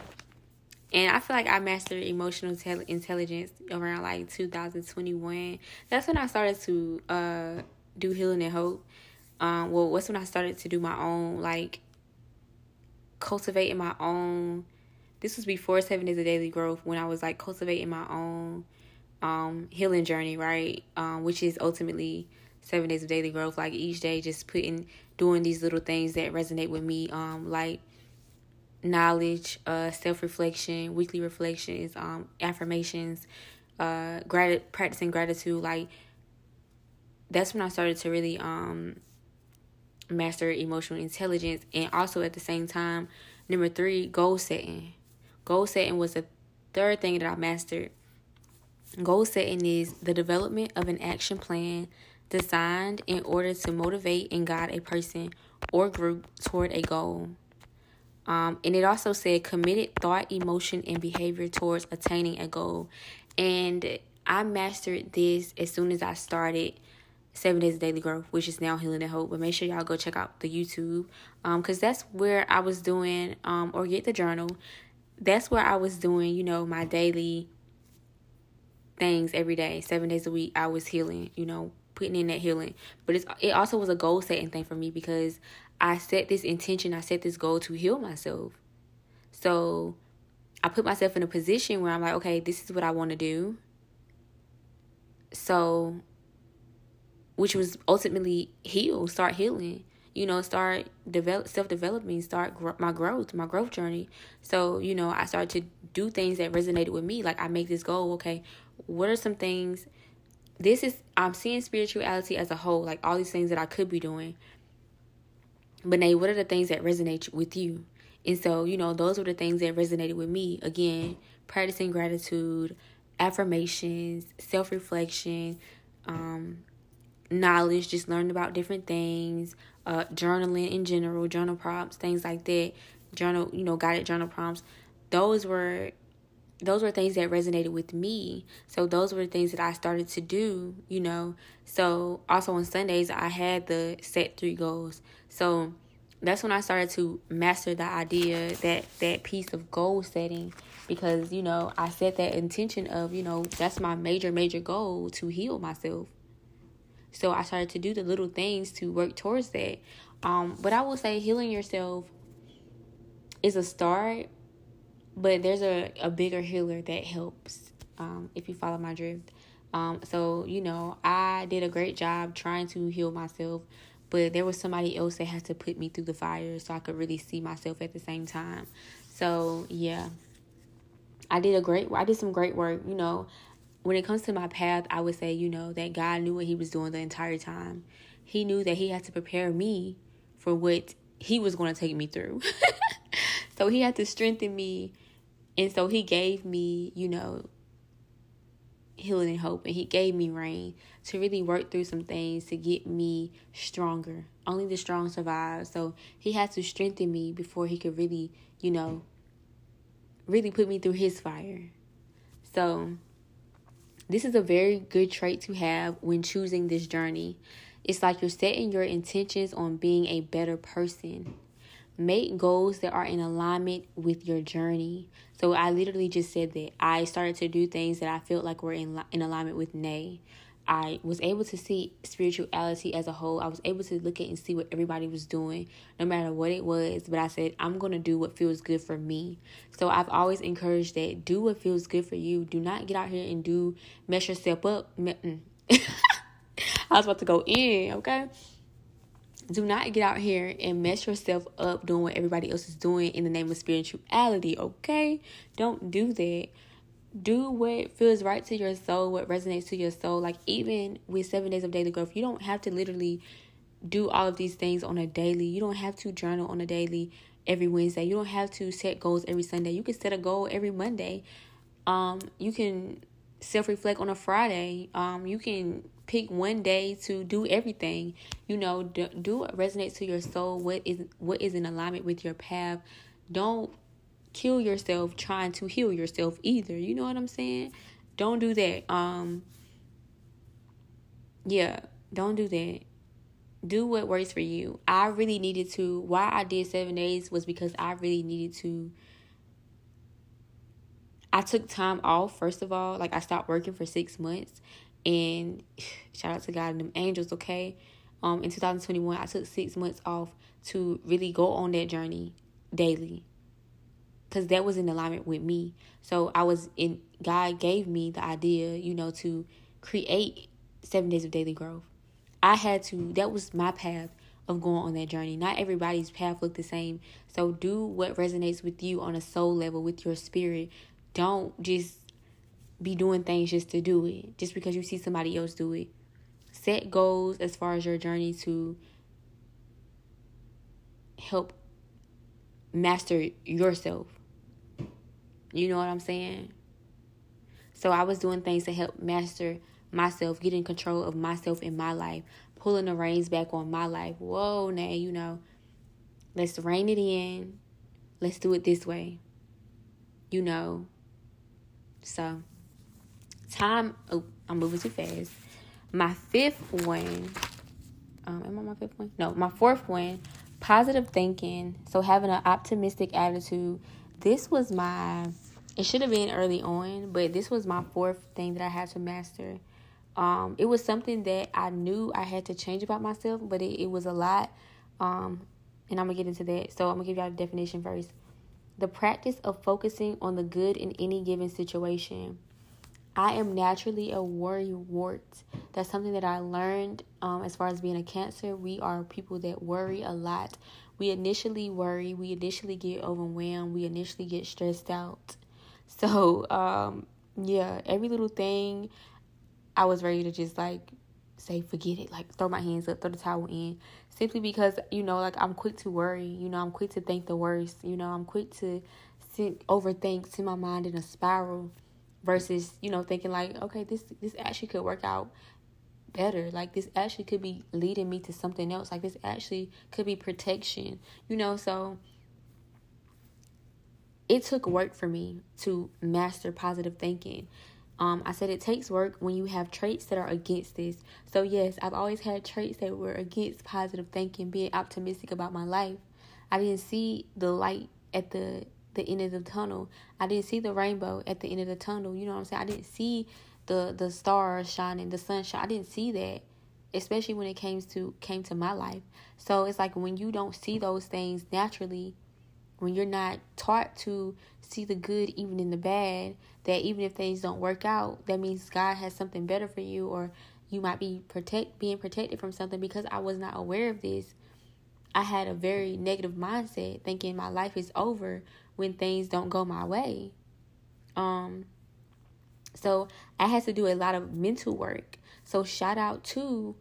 and I feel like I mastered emotional intelligence around like 2021. That's when I started to uh, do healing and hope. Um, well, what's when I started to do my own like cultivating my own. This was before Seven Days of Daily Growth when I was like cultivating my own um healing journey, right? Um, which is ultimately seven days of daily growth. Like each day, just putting doing these little things that resonate with me. Um, like knowledge, uh, self reflection, weekly reflections, um, affirmations, uh, grat- practicing gratitude. Like that's when I started to really um master emotional intelligence, and also at the same time, number three, goal setting. Goal setting was the third thing that I mastered. Goal setting is the development of an action plan designed in order to motivate and guide a person or group toward a goal. Um, and it also said committed thought, emotion, and behavior towards attaining a goal. And I mastered this as soon as I started Seven Days of Daily Growth, which is now Healing and Hope. But make sure y'all go check out the YouTube because um, that's where I was doing, um, or get the journal. That's where I was doing, you know, my daily things every day, seven days a week. I was healing, you know, putting in that healing. But it's it also was a goal setting thing for me because I set this intention, I set this goal to heal myself. So I put myself in a position where I'm like, okay, this is what I want to do. So, which was ultimately heal, start healing. You know, start develop self developing, start my growth, my growth journey. So, you know, I started to do things that resonated with me. Like I make this goal, okay, what are some things this is I'm seeing spirituality as a whole, like all these things that I could be doing. But Nay, what are the things that resonate with you? And so, you know, those were the things that resonated with me. Again, practicing gratitude, affirmations, self reflection, um, knowledge, just learning about different things, uh, journaling in general, journal prompts, things like that, journal, you know, guided journal prompts. Those were those were things that resonated with me. So those were things that I started to do, you know. So also on Sundays I had the set three goals. So that's when I started to master the idea that that piece of goal setting because you know I set that intention of you know that's my major major goal to heal myself. So I started to do the little things to work towards that. Um, but I will say healing yourself is a start, but there's a, a bigger healer that helps um, if you follow my drift. Um, so, you know, I did a great job trying to heal myself, but there was somebody else that had to put me through the fire so I could really see myself at the same time. So, yeah. I did a great I did some great work, you know. When it comes to my path, I would say, you know, that God knew what he was doing the entire time. He knew that he had to prepare me for what he was going to take me through. so he had to strengthen me and so he gave me, you know, healing and hope and he gave me rain to really work through some things to get me stronger only the strong survive so he had to strengthen me before he could really you know really put me through his fire so this is a very good trait to have when choosing this journey it's like you're setting your intentions on being a better person Make goals that are in alignment with your journey. So I literally just said that I started to do things that I felt like were in in alignment with Nay. I was able to see spirituality as a whole. I was able to look at and see what everybody was doing, no matter what it was. But I said, I'm going to do what feels good for me. So I've always encouraged that do what feels good for you. Do not get out here and do mess yourself up. Mm. I was about to go in, okay? do not get out here and mess yourself up doing what everybody else is doing in the name of spirituality, okay? Don't do that. Do what feels right to your soul, what resonates to your soul. Like, even with seven days of daily growth, you don't have to literally do all of these things on a daily. You don't have to journal on a daily every Wednesday. You don't have to set goals every Sunday. You can set a goal every Monday. Um, you can self reflect on a Friday. Um, you can pick one day to do everything. You know, do, do what resonates to your soul. What is what is in alignment with your path. Don't kill yourself trying to heal yourself either. You know what I'm saying? Don't do that. Um. Yeah, don't do that. Do what works for you. I really needed to. Why I did seven days was because I really needed to I took time off, first of all. Like, I stopped working for six months. And shout out to God and them angels, okay? Um, in 2021, I took six months off to really go on that journey daily. Because that was in alignment with me. So I was in, God gave me the idea, you know, to create seven days of daily growth. I had to, that was my path of going on that journey. Not everybody's path look the same. So do what resonates with you on a soul level, with your spirit, don't just be doing things just to do it, just because you see somebody else do it. Set goals as far as your journey to help master yourself. You know what I'm saying? So I was doing things to help master myself, get in control of myself in my life, pulling the reins back on my life. Whoa, now, you know, let's rein it in. Let's do it this way. You know, so, time. Oh, I'm moving too fast. My fifth one. Um, am I my fifth one? No, my fourth one. Positive thinking. So having an optimistic attitude. This was my. It should have been early on, but this was my fourth thing that I had to master. Um, it was something that I knew I had to change about myself, but it, it was a lot. Um, and I'm gonna get into that. So I'm gonna give y'all the definition first the practice of focusing on the good in any given situation. I am naturally a worry wart. That's something that I learned um, as far as being a cancer. We are people that worry a lot. We initially worry, we initially get overwhelmed, we initially get stressed out. So, um, yeah, every little thing I was ready to just like say forget it, like throw my hands up, throw the towel in, simply because you know, like I'm quick to worry. You know, I'm quick to think the worst. You know, I'm quick to sit, overthink, send my mind in a spiral, versus you know thinking like, okay, this this actually could work out better. Like this actually could be leading me to something else. Like this actually could be protection. You know, so it took work for me to master positive thinking. Um, I said it takes work when you have traits that are against this. So, yes, I've always had traits that were against positive thinking, being optimistic about my life. I didn't see the light at the the end of the tunnel. I didn't see the rainbow at the end of the tunnel. You know what I'm saying? I didn't see the the stars shining, the sunshine. I didn't see that, especially when it came to came to my life. So it's like when you don't see those things naturally, when you're not taught to see the good even in the bad, that even if things don't work out, that means God has something better for you or you might be protect being protected from something because I was not aware of this. I had a very negative mindset thinking my life is over when things don't go my way. Um so I had to do a lot of mental work. So shout out to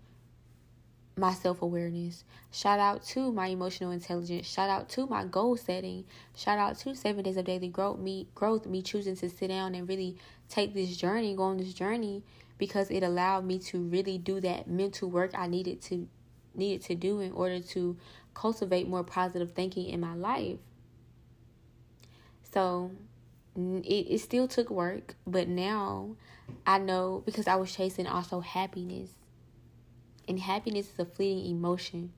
my self awareness. Shout out to my emotional intelligence. Shout out to my goal setting. Shout out to seven days of daily growth. Me growth. Me choosing to sit down and really take this journey, go on this journey, because it allowed me to really do that mental work I needed to needed to do in order to cultivate more positive thinking in my life. So it, it still took work, but now I know because I was chasing also happiness and happiness is a fleeting emotion.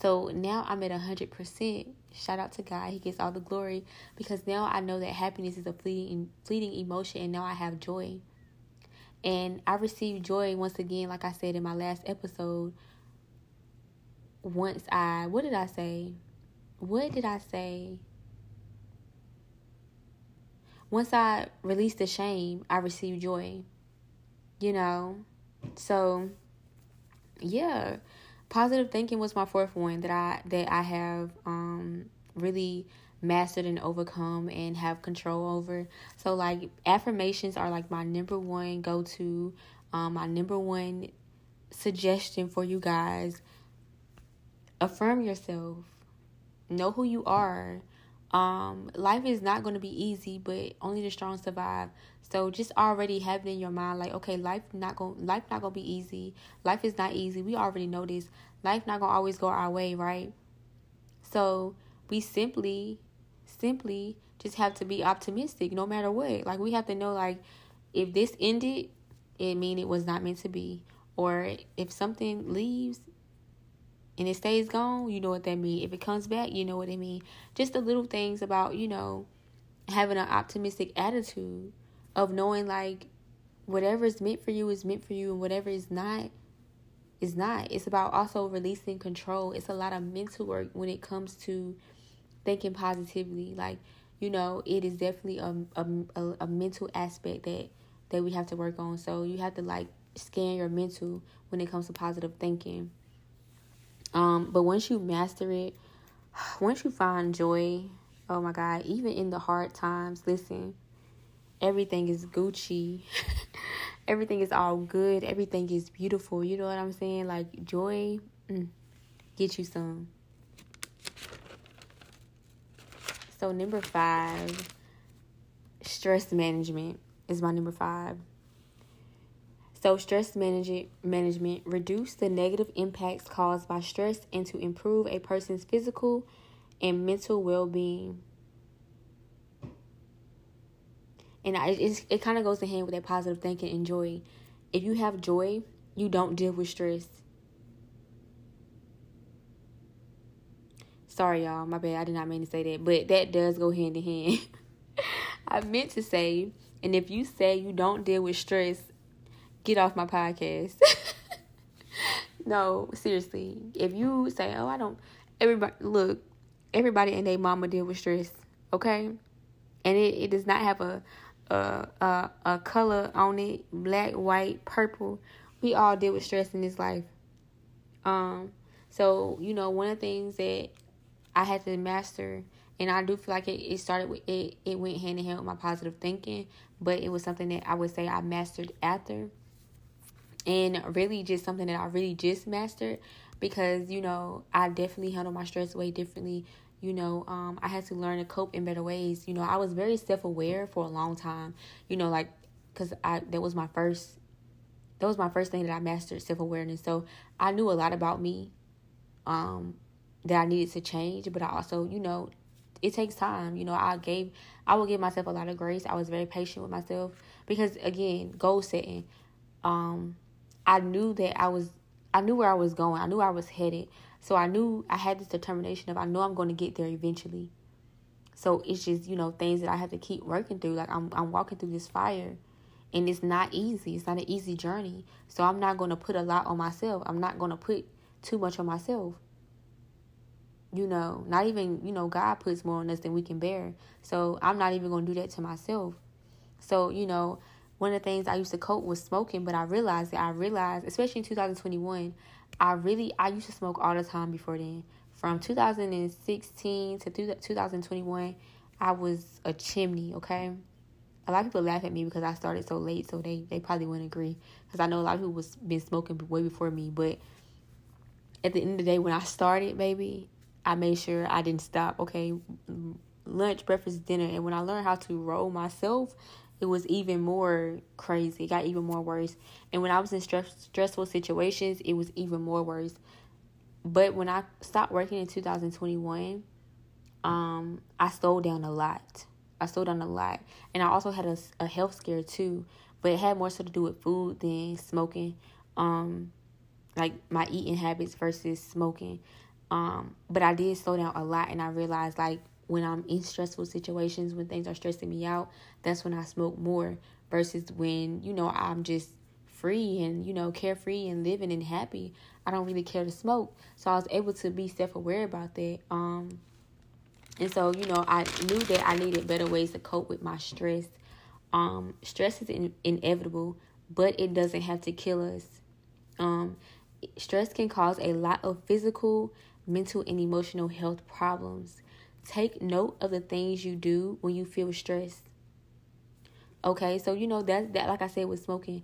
So now I'm at 100%. Shout out to God. He gets all the glory because now I know that happiness is a fleeting fleeting emotion and now I have joy. And I received joy once again like I said in my last episode. Once I what did I say? What did I say? Once I released the shame, I received joy. You know? So yeah, positive thinking was my fourth one that I that I have um really mastered and overcome and have control over. So like affirmations are like my number one go to, um, my number one suggestion for you guys. Affirm yourself. Know who you are. Um, life is not going to be easy, but only the strong survive. So just already having in your mind like, okay, life not going life not to be easy. Life is not easy. We already know this. Life not going to always go our way, right? So, we simply simply just have to be optimistic no matter what. Like we have to know like if this ended, it mean it was not meant to be. Or if something leaves, and it stays gone, you know what that means. If it comes back, you know what it means. Just the little things about, you know, having an optimistic attitude of knowing like whatever is meant for you is meant for you and whatever is not is not. It's about also releasing control. It's a lot of mental work when it comes to thinking positively. Like, you know, it is definitely a, a, a mental aspect that that we have to work on. So you have to like scan your mental when it comes to positive thinking. Um, but once you master it, once you find joy, oh my God, even in the hard times, listen, everything is Gucci. everything is all good. Everything is beautiful. You know what I'm saying? Like joy, mm, get you some. So number five, stress management is my number five. So, stress management, management reduce the negative impacts caused by stress and to improve a person's physical and mental well being. And I, it's, it kind of goes in hand with that positive thinking and joy. If you have joy, you don't deal with stress. Sorry, y'all. My bad. I did not mean to say that. But that does go hand in hand. I meant to say, and if you say you don't deal with stress, get off my podcast. no, seriously. If you say, "Oh, I don't," everybody look, everybody and their mama deal with stress, okay? And it, it does not have a a, a a color on it, black, white, purple. We all deal with stress in this life. Um, so you know, one of the things that I had to master, and I do feel like it, it started with it. It went hand in hand with my positive thinking, but it was something that I would say I mastered after, and really just something that I really just mastered because you know I definitely handle my stress way differently. You know um, i had to learn to cope in better ways. You know i was very self-aware for a long time you know like because i that was my first that was my first thing that i mastered self-awareness. So i knew a lot about me um that i needed to change but i also you know it takes time. You know i gave i will give myself a lot of grace. I was very patient with myself because again goal setting um i knew that i was i knew where i was going i knew i was headed so I knew I had this determination of I know I'm going to get there eventually. So it's just, you know, things that I have to keep working through. Like I'm I'm walking through this fire and it's not easy. It's not an easy journey. So I'm not going to put a lot on myself. I'm not going to put too much on myself. You know, not even, you know, God puts more on us than we can bear. So I'm not even going to do that to myself. So, you know, one of the things I used to cope was smoking, but I realized that I realized, especially in 2021, I really I used to smoke all the time before then. From 2016 to 2021, I was a chimney. Okay, a lot of people laugh at me because I started so late, so they they probably wouldn't agree because I know a lot of people was been smoking way before me. But at the end of the day, when I started, baby, I made sure I didn't stop. Okay, lunch, breakfast, dinner, and when I learned how to roll myself, it was even more crazy. It got even more worse. And when I was in stress, stressful situations, it was even more worse. But when I stopped working in 2021, um, I slowed down a lot. I slowed down a lot. And I also had a, a health scare too, but it had more so to do with food than smoking. Um, like my eating habits versus smoking. Um, but I did slow down a lot and I realized like when I'm in stressful situations, when things are stressing me out, that's when I smoke more versus when, you know, I'm just free and, you know, carefree and living and happy. I don't really care to smoke. So I was able to be self aware about that. Um and so, you know, I knew that I needed better ways to cope with my stress. Um, stress is in- inevitable, but it doesn't have to kill us. Um, stress can cause a lot of physical, mental, and emotional health problems. Take note of the things you do when you feel stressed. Okay, so you know that that like I said with smoking,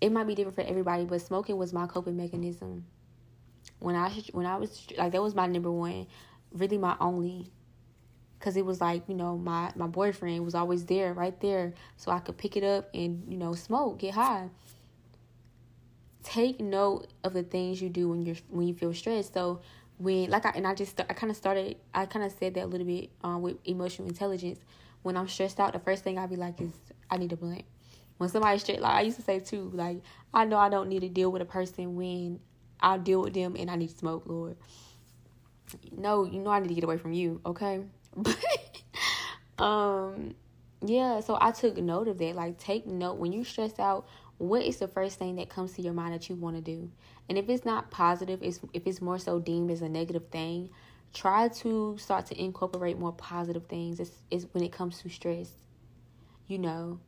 it might be different for everybody, but smoking was my coping mechanism. When I when I was like that was my number one, really my only because it was like you know my my boyfriend was always there right there so i could pick it up and you know smoke get high take note of the things you do when you're when you feel stressed so when like I and I just I kind of started I kind of said that a little bit um with emotional intelligence. When I'm stressed out, the first thing I be like is I need a blunt. When somebody's stressed, like I used to say too, like I know I don't need to deal with a person when I deal with them and I need to smoke, Lord. No, you know I need to get away from you, okay? But um yeah, so I took note of that. Like take note when you're stressed out, what is the first thing that comes to your mind that you want to do? And if it's not positive, it's, if it's more so deemed as a negative thing, try to start to incorporate more positive things is, is when it comes to stress. You know,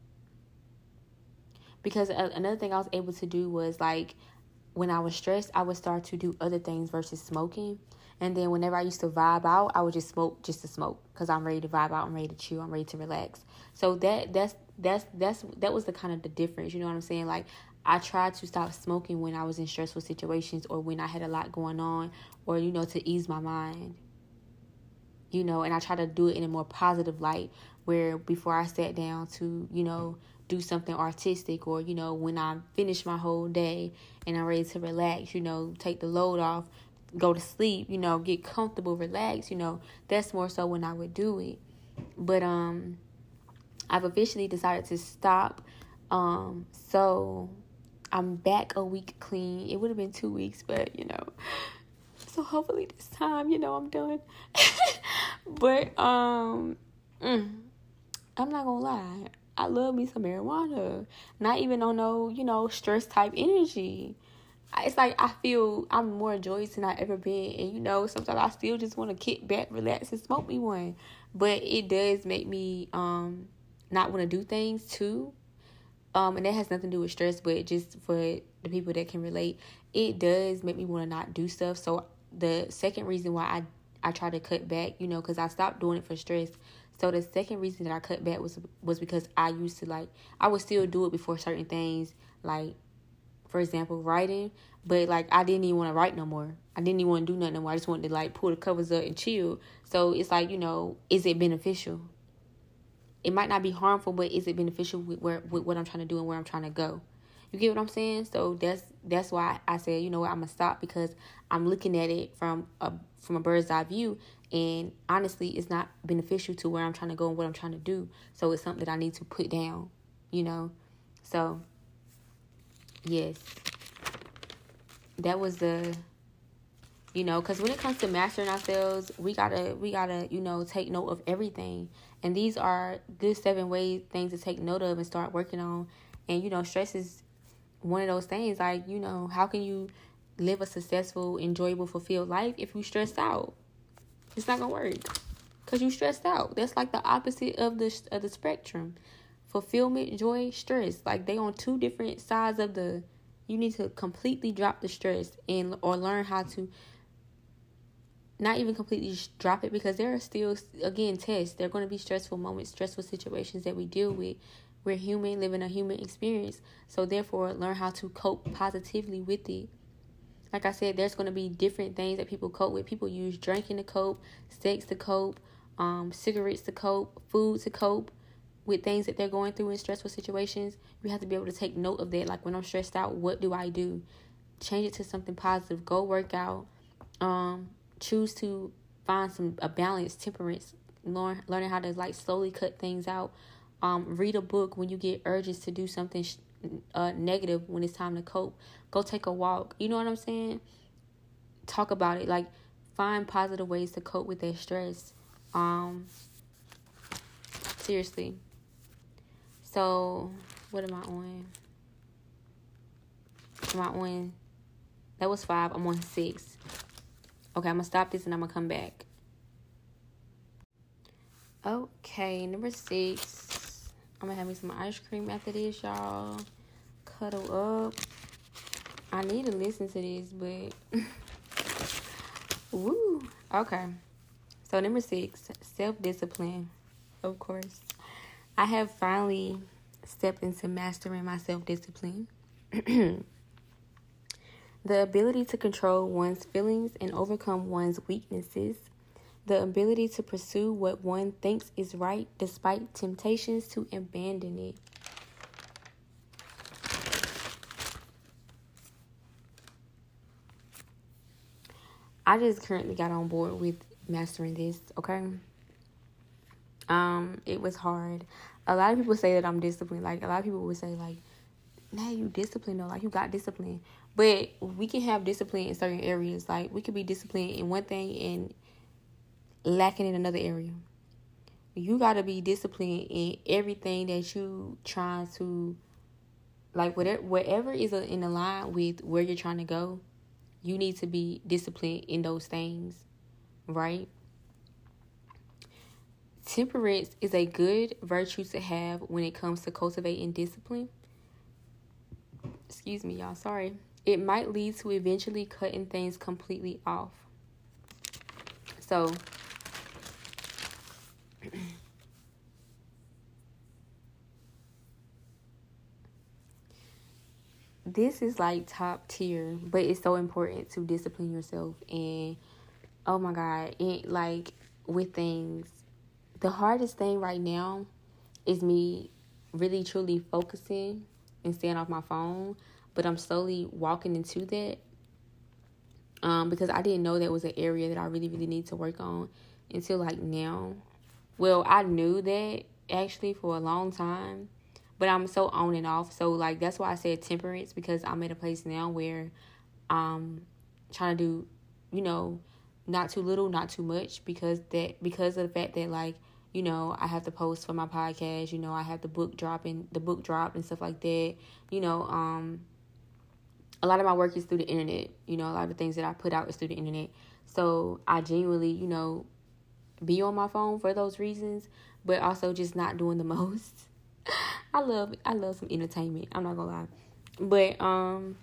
because another thing I was able to do was like when I was stressed, I would start to do other things versus smoking. And then whenever I used to vibe out, I would just smoke just to smoke because I'm ready to vibe out. I'm ready to chew. I'm ready to relax. So that that's that's that's that was the kind of the difference. You know what I'm saying? Like I tried to stop smoking when I was in stressful situations or when I had a lot going on or you know to ease my mind. You know, and I try to do it in a more positive light where before I sat down to, you know, do something artistic or, you know, when I finish my whole day and I'm ready to relax, you know, take the load off, go to sleep, you know, get comfortable, relax, you know, that's more so when I would do it. But um I've officially decided to stop. Um so I'm back a week clean. It would have been 2 weeks, but you know. So hopefully this time, you know, I'm done. but um mm, I'm not to lie. I love me some marijuana. Not even on no, you know, stress type energy it's like I feel I'm more joyous than I ever been, and you know sometimes I still just want to kick back, relax, and smoke me one. But it does make me um not want to do things too. Um, and that has nothing to do with stress, but just for the people that can relate, it does make me want to not do stuff. So the second reason why I I try to cut back, you know, because I stopped doing it for stress. So the second reason that I cut back was was because I used to like I would still do it before certain things, like for example, writing. But like I didn't even want to write no more. I didn't even want to do nothing no more. I just wanted to like pull the covers up and chill. So it's like you know, is it beneficial? It might not be harmful, but is it beneficial with where with what I'm trying to do and where I'm trying to go? You get what I'm saying? So that's that's why I said, you know what, I'm gonna stop because I'm looking at it from a from a bird's eye view and honestly it's not beneficial to where I'm trying to go and what I'm trying to do. So it's something that I need to put down, you know. So yes. That was the you know because when it comes to mastering ourselves we gotta we gotta you know take note of everything and these are good seven ways things to take note of and start working on. And you know stress is one of those things like you know how can you live a successful enjoyable fulfilled life if you stressed out? It's not gonna work. Because you stressed out. That's like the opposite of the of the spectrum. Fulfillment joy stress. Like they on two different sides of the you need to completely drop the stress and or learn how to not even completely drop it because there are still again tests there are going to be stressful moments stressful situations that we deal with we're human, living a human experience. So therefore, learn how to cope positively with it. Like I said, there's going to be different things that people cope with. People use drinking to cope, sex to cope, um, cigarettes to cope, food to cope with things that they're going through in stressful situations. You have to be able to take note of that. Like when I'm stressed out, what do I do? Change it to something positive. Go work out. Um, choose to find some a balance, temperance. Learn learning how to like slowly cut things out um, read a book when you get urges to do something uh, negative when it's time to cope. Go take a walk. You know what I'm saying? Talk about it. Like find positive ways to cope with that stress. Um, seriously. So what am I on? Am I on? That was five. I'm on six. Okay, I'm gonna stop this and I'm gonna come back. Okay, number six. I'm gonna have me some ice cream after this, y'all. Cuddle up. I need to listen to this, but woo. Okay. So number six, self discipline. Of course, I have finally stepped into mastering my self discipline. the ability to control one's feelings and overcome one's weaknesses the ability to pursue what one thinks is right despite temptations to abandon it. I just currently got on board with mastering this, okay? Um, it was hard. A lot of people say that I'm disciplined. Like a lot of people would say like, "Nah, you disciplined though. Like you got discipline." But we can have discipline in certain areas. Like we could be disciplined in one thing and lacking in another area. You got to be disciplined in everything that you trying to like whatever whatever is in line with where you're trying to go. You need to be disciplined in those things, right? Temperance is a good virtue to have when it comes to cultivating discipline. Excuse me, y'all. Sorry. It might lead to eventually cutting things completely off. So, this is like top tier, but it's so important to discipline yourself and oh my god, it like with things. The hardest thing right now is me really truly focusing and staying off my phone, but I'm slowly walking into that. Um, because I didn't know that was an area that I really, really need to work on until like now. Well, I knew that actually for a long time, but I'm so on and off. So like that's why I said temperance because I'm at a place now where I'm trying to do, you know, not too little, not too much because that because of the fact that like you know I have to post for my podcast. You know I have the book dropping, the book drop and stuff like that. You know, um, a lot of my work is through the internet. You know, a lot of the things that I put out is through the internet. So I genuinely, you know, be on my phone for those reasons, but also just not doing the most. I love I love some entertainment. I'm not gonna lie, but um,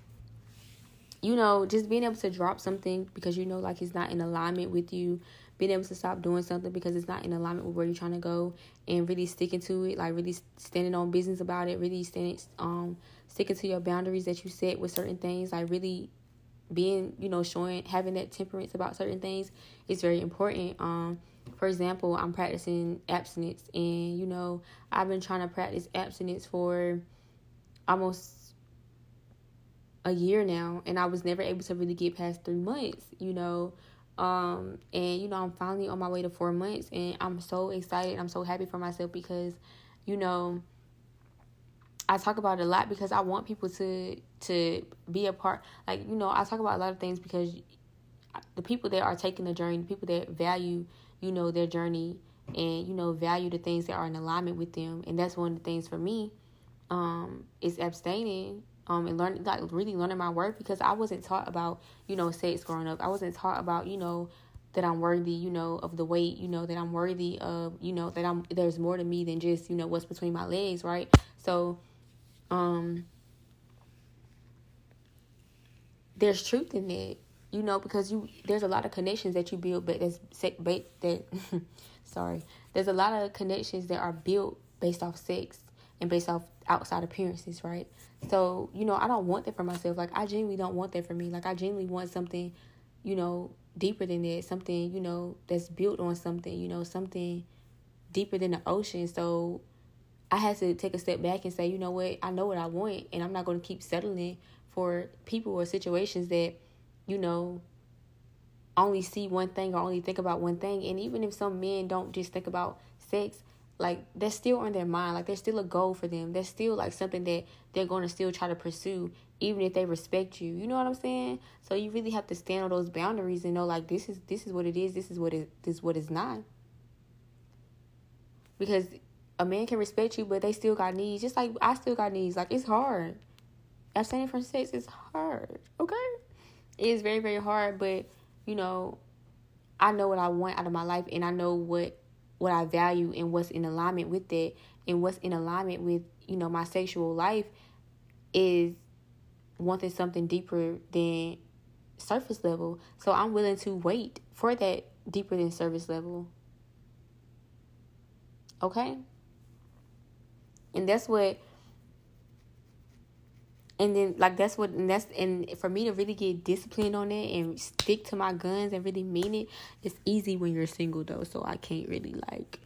you know, just being able to drop something because you know like it's not in alignment with you, being able to stop doing something because it's not in alignment with where you're trying to go, and really sticking to it, like really standing on business about it, really standing um sticking to your boundaries that you set with certain things, like really being you know showing having that temperance about certain things is very important. Um for example, I'm practicing abstinence, and you know, I've been trying to practice abstinence for almost a year now, and I was never able to really get past three months, you know. Um, and you know, I'm finally on my way to four months, and I'm so excited. I'm so happy for myself because, you know, I talk about it a lot because I want people to to be a part. Like you know, I talk about a lot of things because the people that are taking the journey, the people that value you know, their journey and, you know, value the things that are in alignment with them. And that's one of the things for me, um, is abstaining, um, and learning, like really learning my worth because I wasn't taught about, you know, sex growing up. I wasn't taught about, you know, that I'm worthy, you know, of the weight, you know, that I'm worthy of, you know, that I'm, there's more to me than just, you know, what's between my legs, right? So, um, there's truth in that you know because you there's a lot of connections that you build but there's that sorry. There's a lot of connections that are built based off sex and based off outside appearances right? So you know i don't want that for myself. Like i genuinely don't want that for me. Like i genuinely want something you know deeper than that. Something you know that's built on something you know something deeper than the ocean. So i had to take a step back and say you know what i know what i want and i'm not going to keep settling for people or situations that you know, only see one thing or only think about one thing. And even if some men don't just think about sex, like that's still on their mind. Like there's still a goal for them. There's still like something that they're going to still try to pursue, even if they respect you. You know what I'm saying? So you really have to stand on those boundaries and know like this is this is what it is. This is what it this is what it's not. Because a man can respect you, but they still got needs. Just like I still got needs. Like it's hard. Abstaining from sex is hard. Okay it is very very hard but you know i know what i want out of my life and i know what what i value and what's in alignment with that and what's in alignment with you know my sexual life is wanting something deeper than surface level so i'm willing to wait for that deeper than surface level okay and that's what and then like that's what and that's and for me to really get disciplined on it and stick to my guns and really mean it it's easy when you're single though. So i can't really like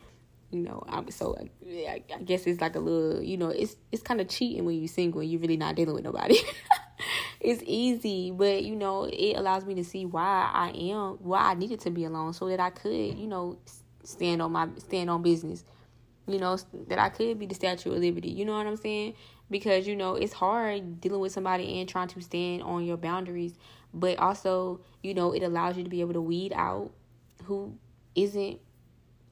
you know i'm so I, I guess it's like a little you know it's it's kind of cheating when you're single and you're really not dealing with nobody. It's easy but you know it allows me to see why i am why i needed to be alone so that i could you know stand on my stand on business you know that i could be the statue of liberty you know what i'm saying? Because you know it's hard dealing with somebody and trying to stand on your boundaries but also you know it allows you to be able to weed out who isn't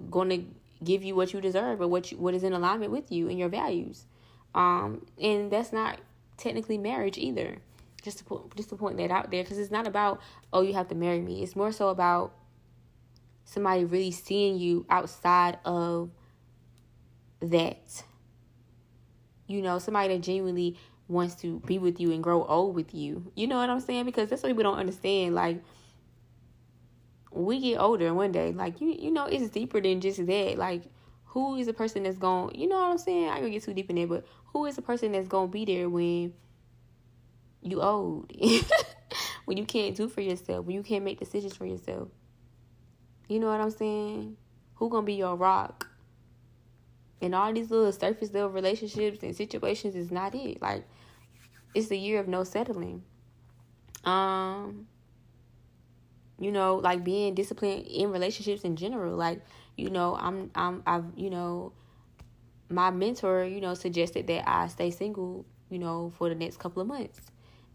going to give you what you deserve or what you, what is in alignment with you and your values. Um and that's not technically marriage either. Just to put just to point that out there because it's not about oh you have to marry me. It's more so about somebody really seeing you outside of that you know, somebody that genuinely wants to be with you and grow old with you. You know what I'm saying? Because that's what people don't understand. Like, we get older one day, like, you, you know, it's deeper than just that. Like, who is the person that's going, you know what I'm saying? I gonna get too deep in there, but who is the person that's gonna be there when you old? when you can't do for yourself, when you can't make decisions for yourself. You know what I'm saying? Who gonna be your rock? And all these little surface level relationships and situations is not it. Like it's the year of no settling. Um you know, like being disciplined in relationships in general. Like, you know, I'm I'm I've, you know, my mentor, you know, suggested that I stay single, you know, for the next couple of months.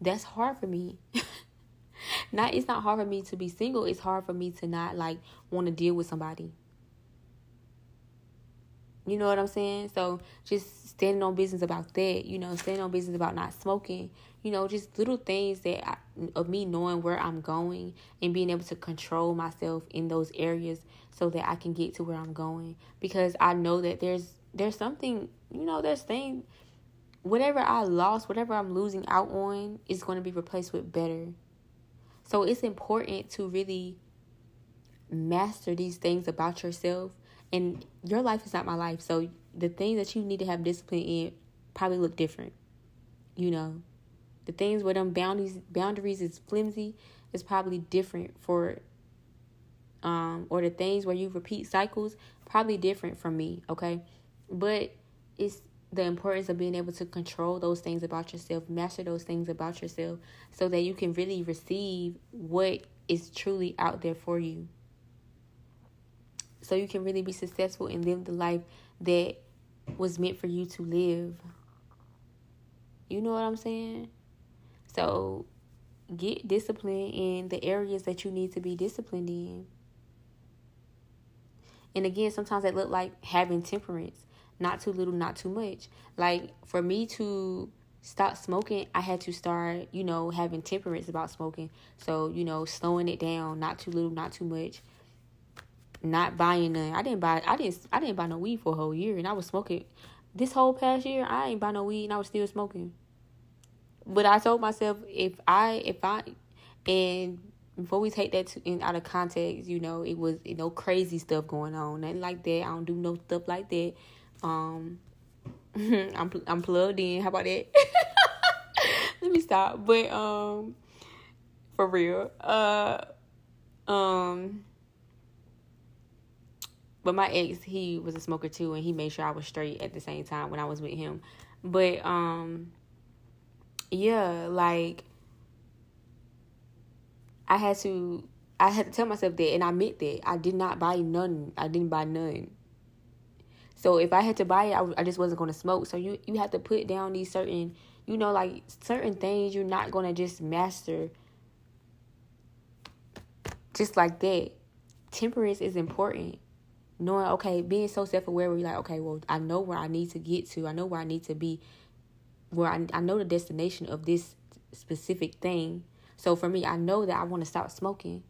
That's hard for me. not it's not hard for me to be single, it's hard for me to not like want to deal with somebody. You know what I'm saying? So just standing on business about that, you know, standing on business about not smoking, you know, just little things that I, of me knowing where I'm going and being able to control myself in those areas so that I can get to where I'm going because I know that there's there's something, you know, there's things whatever I lost, whatever I'm losing out on is going to be replaced with better. So it's important to really master these things about yourself and your life is not my life. So the things that you need to have discipline in probably look different. You know, the things where them boundaries boundaries is flimsy is probably different for um or the things where you repeat cycles probably different from me, okay? But it's the importance of being able to control those things about yourself, master those things about yourself so that you can really receive what is truly out there for you. So you can really be successful and live the life that was meant for you to live. You know what I'm saying? So get disciplined in the areas that you need to be disciplined in. And again, sometimes that look like having temperance. Not too little, not too much. Like for me to stop smoking, I had to start, you know, having temperance about smoking. So, you know, slowing it down, not too little, not too much. Not buying none. I didn't buy I didn't I didn't buy no weed for a whole year and I was smoking this whole past year I ain't buy no weed and I was still smoking. But I told myself if I if I and before we take that to, in, out of context, you know, it was you know crazy stuff going on, nothing like that. I don't do no stuff like that. Um, I'm I'm plugged in. How about that? Let me stop. But um, for real, uh, um. But my ex, he was a smoker too, and he made sure I was straight at the same time when I was with him. But um, yeah, like I had to I had to tell myself that and I meant that. I did not buy none. I didn't buy none. So if I had to buy it, I, I just wasn't going to smoke. So you you have to put down these certain, you know, like certain things you're not going to just master just like that. Temperance is important. Knowing, okay, being so self aware where you're like, okay, well, I know where I need to get to. I know where I need to be where I, I know the destination of this specific thing. So for me, I know that I want to stop smoking,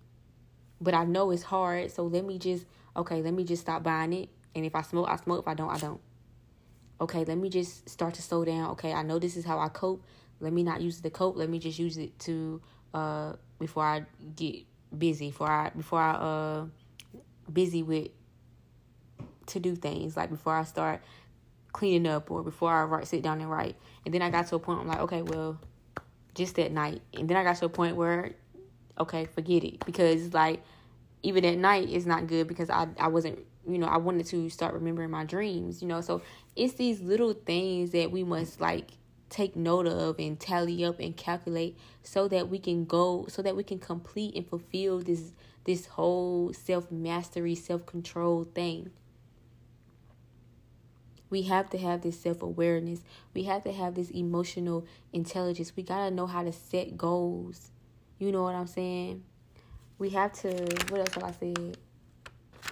but I know it's hard. So let me just, okay, let me just stop buying it. And if I smoke, I smoke. If I don't, I don't. Okay, let me just start to slow down. Okay, I know this is how I cope. Let me not use the cope. Let me just use it to, uh, before I get busy, before I, before I, uh, busy with, to do things. Like before I start cleaning up or before I write, sit down and write. And then I got to a point I'm like, okay, well, just that night. And then I got to a point where, okay, forget it because like even at night it's not good because I I wasn't you know I wanted to start remembering my dreams. You know, so it's these little things that we must like take note of and tally up and calculate so that we can go so that we can complete and fulfill this this whole self mastery self control thing we have to have this self awareness. We have to have this emotional intelligence. We got to know how to set goals. You know what I'm saying? We have to, what else have I said?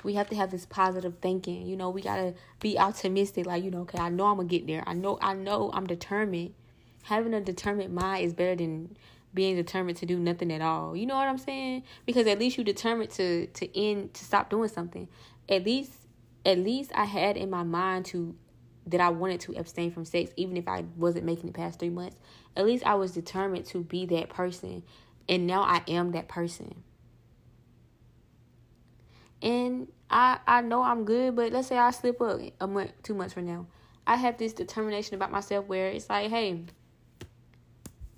We have to have this positive thinking. You know, we got to be optimistic. Like, you know, okay, I know I'm going to get there. I know, I know I'm determined. Having a determined mind is better than being determined to do nothing at all. You know what I'm saying? Because at least you determined to to end to stop doing something. At least at least I had in my mind to that I wanted to abstain from sex, even if I wasn't making it past three months. At least I was determined to be that person. And now I am that person. And I I know I'm good, but let's say I slip up a month, two months from now. I have this determination about myself where it's like, hey,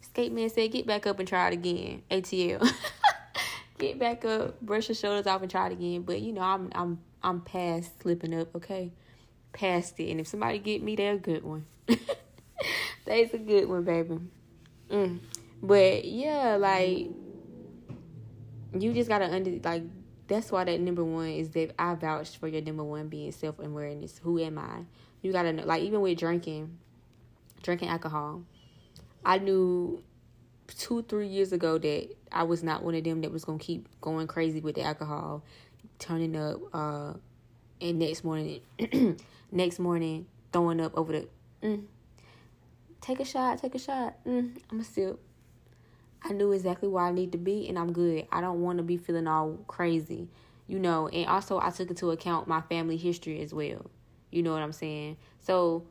skate man said, get back up and try it again. ATL. get back up, brush your shoulders off and try it again. But you know, I'm I'm I'm past slipping up, okay? Past it. And if somebody get me, they're a good one. They's a good one, baby. Mm. But yeah, like you just gotta under like that's why that number one is that I vouched for your number one being self awareness. Who am I? You gotta know like even with drinking, drinking alcohol. I knew two, three years ago that I was not one of them that was gonna keep going crazy with the alcohol, turning up, uh, and next morning next morning throwing up over the mm, take a shot, take a shot. Mm, I'm a sip. I knew exactly where I need to be, and I'm good. I don't want to be feeling all crazy, you know. And also, I took into account my family history as well. You know what I'm saying? So,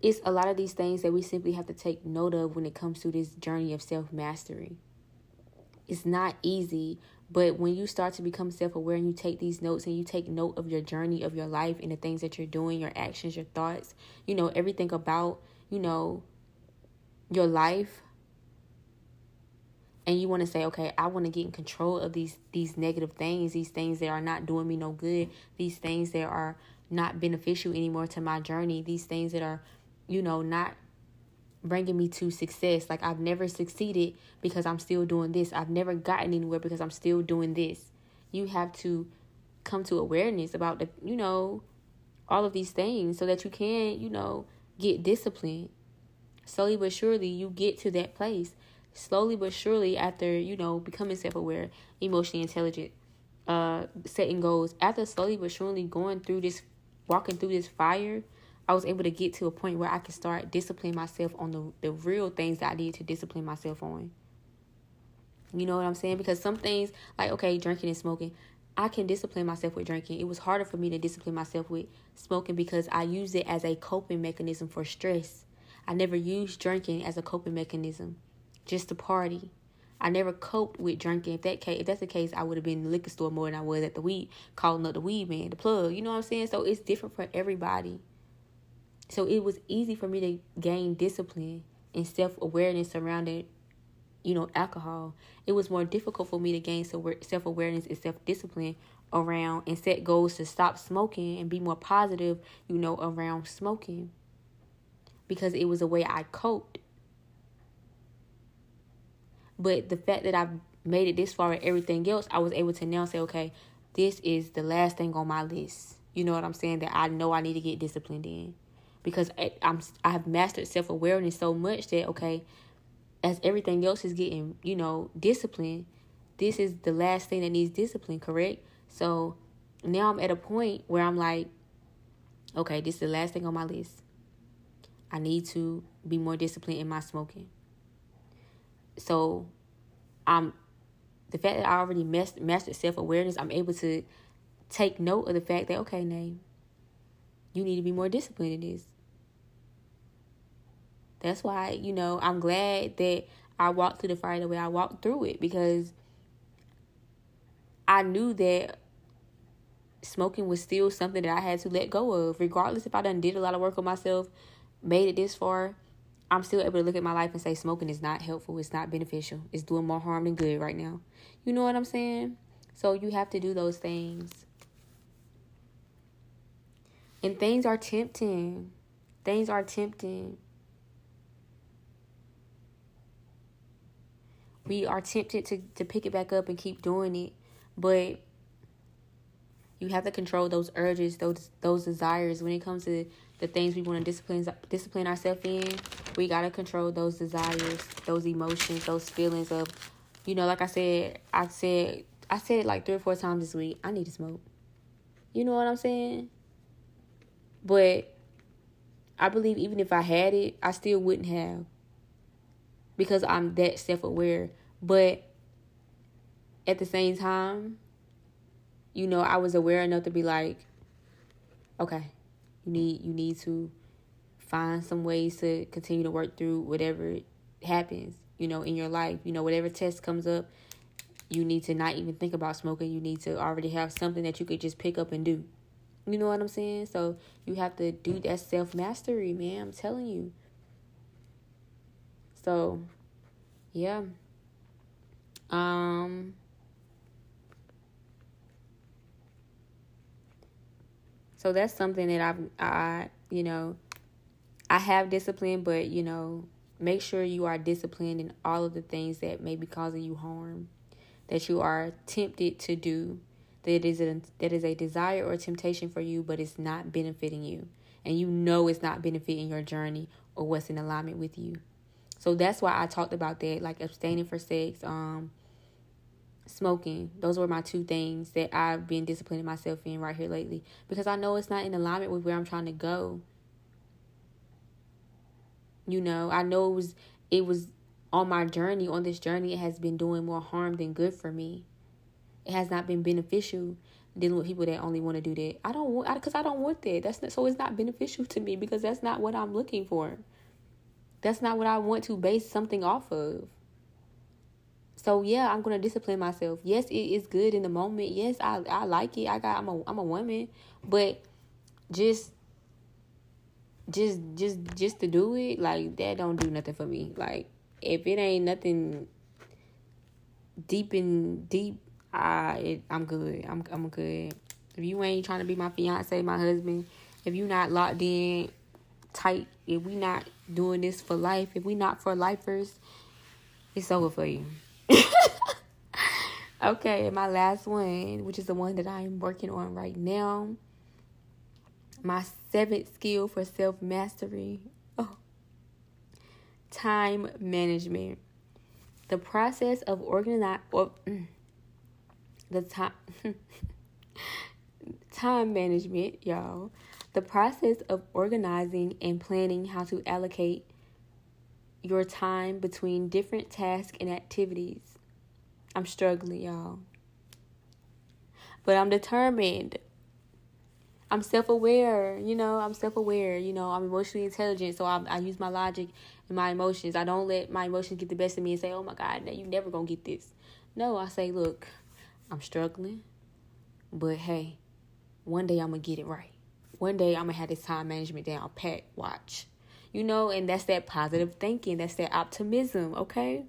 it's a lot of these things that we simply have to take note of when it comes to this journey of self mastery. It's not easy, but when you start to become self aware and you take these notes and you take note of your journey of your life and the things that you're doing, your actions, your thoughts, you know, everything about, you know, your life, and you want to say okay i want to get in control of these these negative things these things that are not doing me no good these things that are not beneficial anymore to my journey these things that are you know not bringing me to success. Like i've never succeeded because i'm still doing this. I've never gotten anywhere because i'm still doing this. You have to come to awareness about the you know all of these things so that you can you know get disciplined. Slowly but surely you get to that place. Slowly but surely after you know becoming self-aware emotionally intelligent uh setting goals after slowly but surely going through this walking through this fire i was able to get to a point where i could start disciplining myself on the, the real things that i need to discipline myself on you know what i'm saying because some things like okay drinking and smoking i can discipline myself with drinking it was harder for me to discipline myself with smoking because i use it as a coping mechanism for stress i never used drinking as a coping mechanism just to party. I never coped with drinking. If that case, if that's the case, I would have been in the liquor store more than I was at the weed, calling up the weed man, the plug. You know what I'm saying? So it's different for everybody. So it was easy for me to gain discipline and self awareness surrounding, you know, alcohol. It was more difficult for me to gain self awareness and self discipline around and set goals to stop smoking and be more positive, you know, around smoking. Because it was a way I coped but the fact that I've made it this far and everything else, I was able to now say, okay, this is the last thing on my list. You know what I'm saying? That I know I need to get disciplined in, because I, I'm I have mastered self awareness so much that okay, as everything else is getting you know discipline, this is the last thing that needs discipline. Correct? So now I'm at a point where I'm like, okay, this is the last thing on my list. I need to be more disciplined in my smoking. So I'm the fact that I already mastered self awareness, I'm able to take note of the fact that okay, Nay, you need to be more disciplined in this. That's why, you know, I'm glad that I walked through the fire the way I walked through it because I knew that smoking was still something that I had to let go of, regardless if I done did a lot of work on myself, made it this far. I'm still able to look at my life and say smoking is not helpful, it's not beneficial, it's doing more harm than good right now. You know what I'm saying? So you have to do those things. And things are tempting. Things are tempting. We are tempted to, to pick it back up and keep doing it. But you have to control those urges, those those desires when it comes to the things we want to discipline discipline ourselves in, we gotta control those desires, those emotions, those feelings of, you know, like I said, I said I said it like three or four times this week. I need to smoke. You know what I'm saying? But I believe even if I had it, I still wouldn't have. Because I'm that self aware. But at the same time, you know, I was aware enough to be like, okay, you need you need to find some ways to continue to work through whatever happens, you know, in your life. You know, whatever test comes up, you need to not even think about smoking. You need to already have something that you could just pick up and do. You know what I'm saying? So you have to do that self mastery, man. I'm telling you. So, yeah. Um So that's something that I've I you know I have discipline, but you know make sure you are disciplined in all of the things that may be causing you harm, that you are tempted to do, that is a that is a desire or temptation for you, but it's not benefiting you, and you know it's not benefiting your journey or what's in alignment with you. So that's why I talked about that, like abstaining for sex, um, smoking. Those were my two things that I've been disciplining myself in right here lately because I know it's not in alignment with where I'm trying to go. You know, I know it was it was on my journey, on this journey, it has been doing more harm than good for me. It has not been beneficial dealing with people that only want to do that. I don't want because I, I, don't want that. That's not, so it's not beneficial to me because that's not what I'm looking for. That's not what I want to base something off of. So yeah, I'm gonna discipline myself. Yes, it is good in the moment. Yes, I I like it. I got I'm a I'm a woman, but just just just just to do it like that don't do nothing for me. Like if it ain't nothing deep in deep, I it, I'm good. I'm I'm good. If you ain't trying to be my fiance, my husband, if you not locked in tight, if we not doing this for life, if we not for lifers, it's over for you. Okay, my last one, which is the one that I am working on right now. My seventh skill for self mastery. Oh. Time management. The process of organizing, or mm, the time time management, y'all. The process of organizing and planning how to allocate your time between different tasks and activities. I'm struggling, y'all. But I'm determined. I'm self aware, you know, I'm self aware, you know, I'm emotionally intelligent, so I, I use my logic and my emotions. I don't let my emotions get the best of me and say, oh my God, you never gonna get this. No, I say, look, I'm struggling, but hey, one day I'm gonna get it right. One day I'm gonna have this time management down pat, watch you know, and that's that positive thinking, that's that optimism, okay?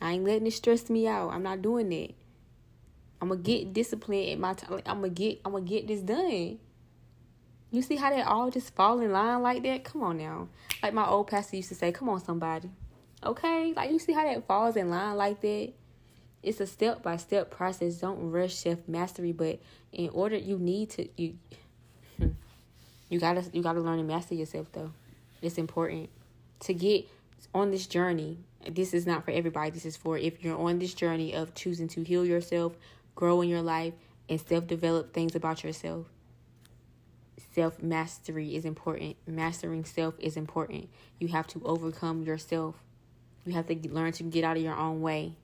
I ain't letting it stress me out. I'm not doing that. I'm gonna get disciplined at my time. I'm gonna get. I'm gonna get this done. You see how they all just fall in line like that? Come on now. Like my old pastor used to say, "Come on, somebody." Okay, like you see how that falls in line like that. It's a step by step process. Don't rush self mastery, but in order, you need to you. Hmm. You gotta you gotta learn to master yourself though. It's important to get on this journey. This is not for everybody. This is for if you're on this journey of choosing to heal yourself, grow in your life, and self develop things about yourself. Self mastery is important. Mastering self is important. You have to overcome yourself. You have to learn to get out of your own way.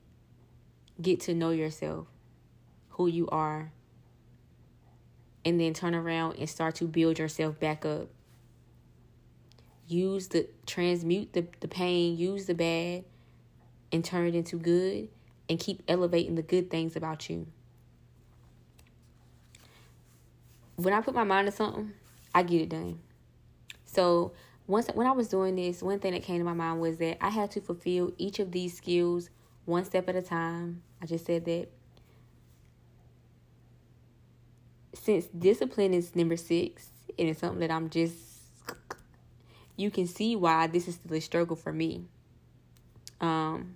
Get to know yourself, who you are, and then turn around and start to build yourself back up use the transmute the, the pain, use the bad and turn it into good and keep elevating the good things about you. When I put my mind to something, I get it done. So once when I was doing this, one thing that came to my mind was that I had to fulfill each of these skills one step at a time. I just said that. Since discipline is number six, and it's something that I'm just you can see why this is still a struggle for me. Um,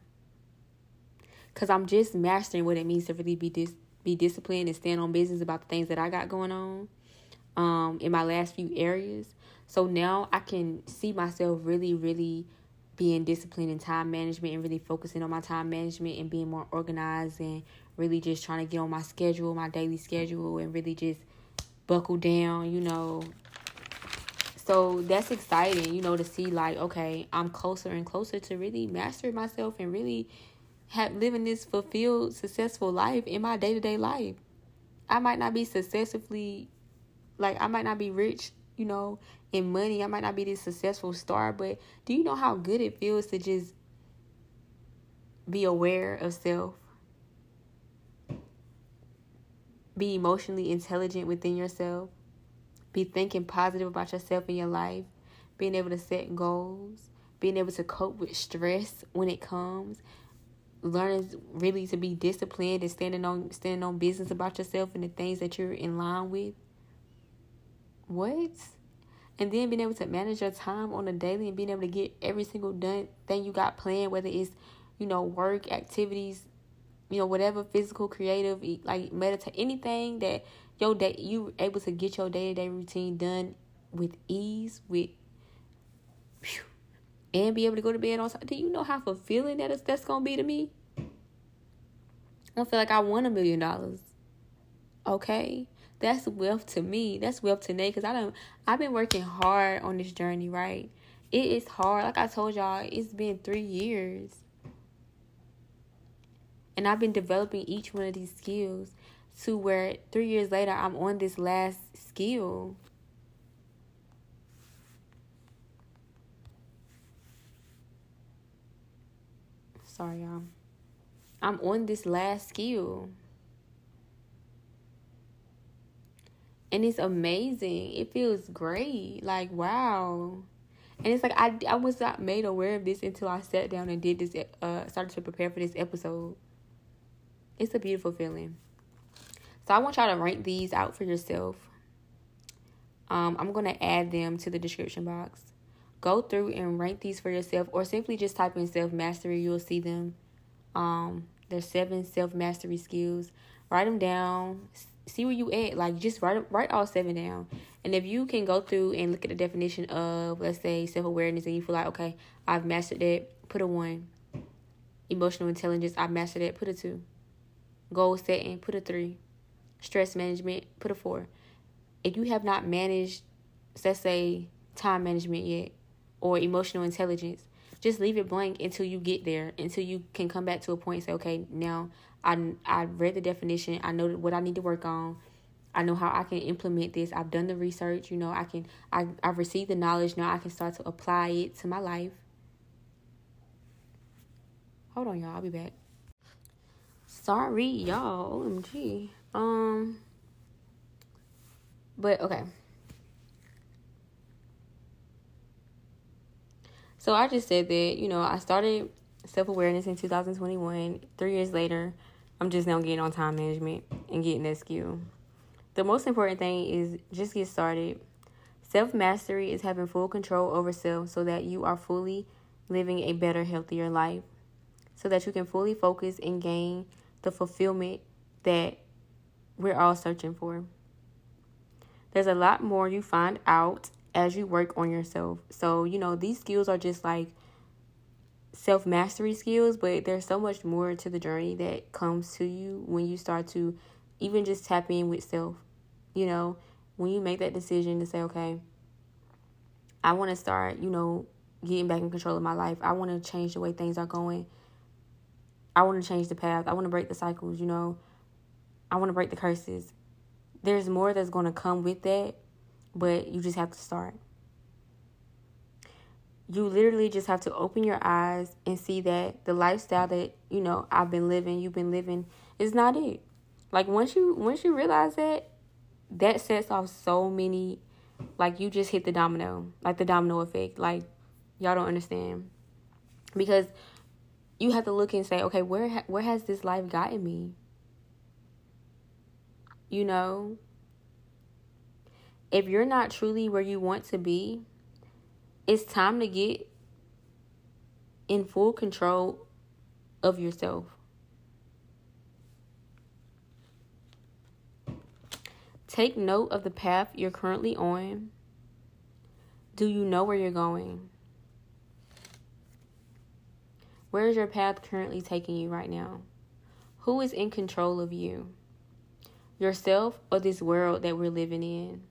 cause I'm just mastering what it means to really be dis- be disciplined and stand on business about the things that I got going on. Um, in my last few areas, so now I can see myself really, really being disciplined in time management and really focusing on my time management and being more organized and really just trying to get on my schedule, my daily schedule, and really just buckle down, you know, so that's exciting, you know, to see like, okay, I'm closer and closer to really mastering myself and really have living this fulfilled, successful life in my day to day life. I might not be successfully like I might not be rich, you know, in money. I might not be this successful star, but do you know how good it feels to just be aware of self? Be emotionally intelligent within yourself be thinking positive about yourself and your life, being able to set goals, being able to cope with stress when it comes, learning really to be disciplined and standing on standing on business about yourself and the things that you're in line with. What? And then being able to manage your time on a daily and being able to get every single done thing you got planned, whether it's, you know, work, activities, you know, whatever physical, creative, like meditate, anything that your day you able to get your day to day routine done with ease, with and be able to go to bed on time. Do you know how fulfilling that is that's gonna be to me? I feel like I won a million dollars. Okay. That's wealth to me. That's wealth to Nay because I don't I've been working hard on this journey, right? it is hard. Like I told y'all, it's been three years. And I've been developing each one of these skills to where three years later I'm on this last skill. Sorry, y'all. I'm on this last skill. And it's amazing. It feels great. Like, wow. And it's like I, I was not made aware of this until I sat down and did this uh started to prepare for this episode. It's a beautiful feeling. So I want y'all to rank these out for yourself. Um, I'm gonna add them to the description box. Go through and rank these for yourself, or simply just type in self mastery. You'll see them. Um, there's seven self mastery skills. Write them down. See where you at. Like just write write all seven down. And if you can go through and look at the definition of, let's say, self awareness, and you feel like, okay, I've mastered it, put a one. Emotional intelligence, I've mastered it, put a two. Goal setting, put a three. Stress management, put a four. If you have not managed, let's say, time management yet, or emotional intelligence, just leave it blank until you get there, until you can come back to a point and say, okay, now I I read the definition, I know what I need to work on. I know how I can implement this. I've done the research, you know, I can I I've received the knowledge. Now I can start to apply it to my life. Hold on, y'all. I'll be back. Sorry, y'all. OMG. Um but okay. So I just said that, you know, I started self awareness in 2021. Three years later, I'm just now getting on time management and getting that skill. The most important thing is just get started. Self mastery is having full control over self so that you are fully living a better, healthier life, so that you can fully focus and gain the fulfillment that we're all searching for. There's a lot more you find out as you work on yourself. So, you know, these skills are just like self mastery skills, but there's so much more to the journey that comes to you when you start to even just tap in with self. You know, when you make that decision to say, okay, I want to start, you know, getting back in control of my life. I want to change the way things are going. I want to change the path. I want to break the cycles, you know. I want to break the curses. There's more that's going to come with that, but you just have to start you literally just have to open your eyes and see that the lifestyle that you know I've been living, you've been living, is not it. Like once you once you realize that, that sets off so many, like you just hit the domino, like the domino effect. Like y'all don't understand, because you have to look and say, okay, where ha- where has this life gotten me? You know, if you're not truly where you want to be, it's time to get in full control of yourself. Take note of the path you're currently on. Do you know where you're going? Where is your path currently taking you right now? Who is in control of you? Yourself or this world that we're living in?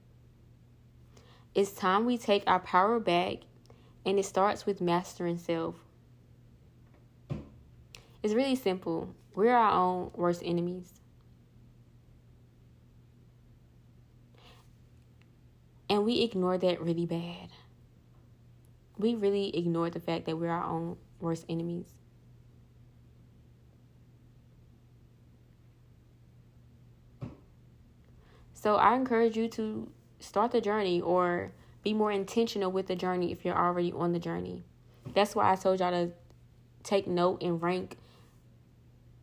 It's time we take our power back, and it starts with mastering self. It's really simple. We're our own worst enemies. And we ignore that really bad. We really ignore the fact that we're our own worst enemies. So I encourage you to start the journey or be more intentional with the journey if you're already on the journey. That's why I told y'all to take note and rank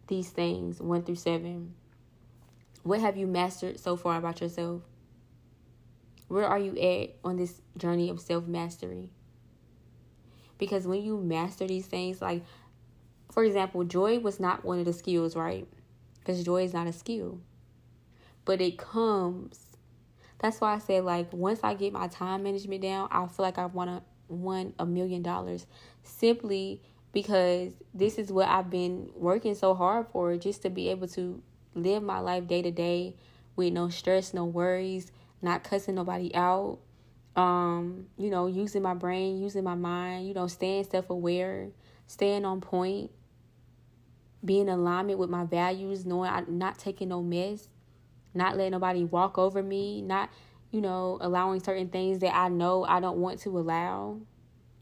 these things one through seven. What have you mastered so far about yourself? Where are you at on this journey of self mastery? Because when you master these things, like for example, joy was not one of the skills, right? Because joy is not a skill, but it comes that's why I said like once I get my time management down, I feel like I want to won a million dollars simply because this is what I've been working so hard for just to be able to live my life day to day with no stress, no worries, not cussing nobody out, um, you know, using my brain, using my mind, you know, staying self aware, staying on point, being in alignment with my values, knowing I'm not taking no mess, not letting nobody walk over me, not, you know, allowing certain things that I know I don't want to allow.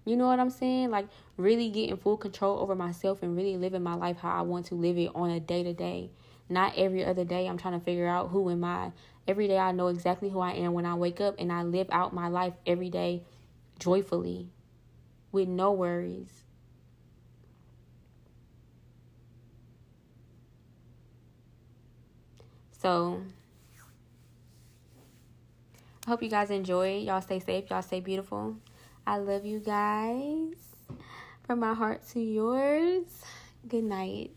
You know what I'm saying? Like really getting full control over myself and really living my life how I want to live it on a day to day. Not every other day I'm trying to figure out who am I. Every day I know exactly who I am when I wake up and I live out my life every day joyfully with no worries. So hope you guys enjoy. Y'all stay safe. Y'all stay beautiful. I love you guys. From my heart to yours. Good night.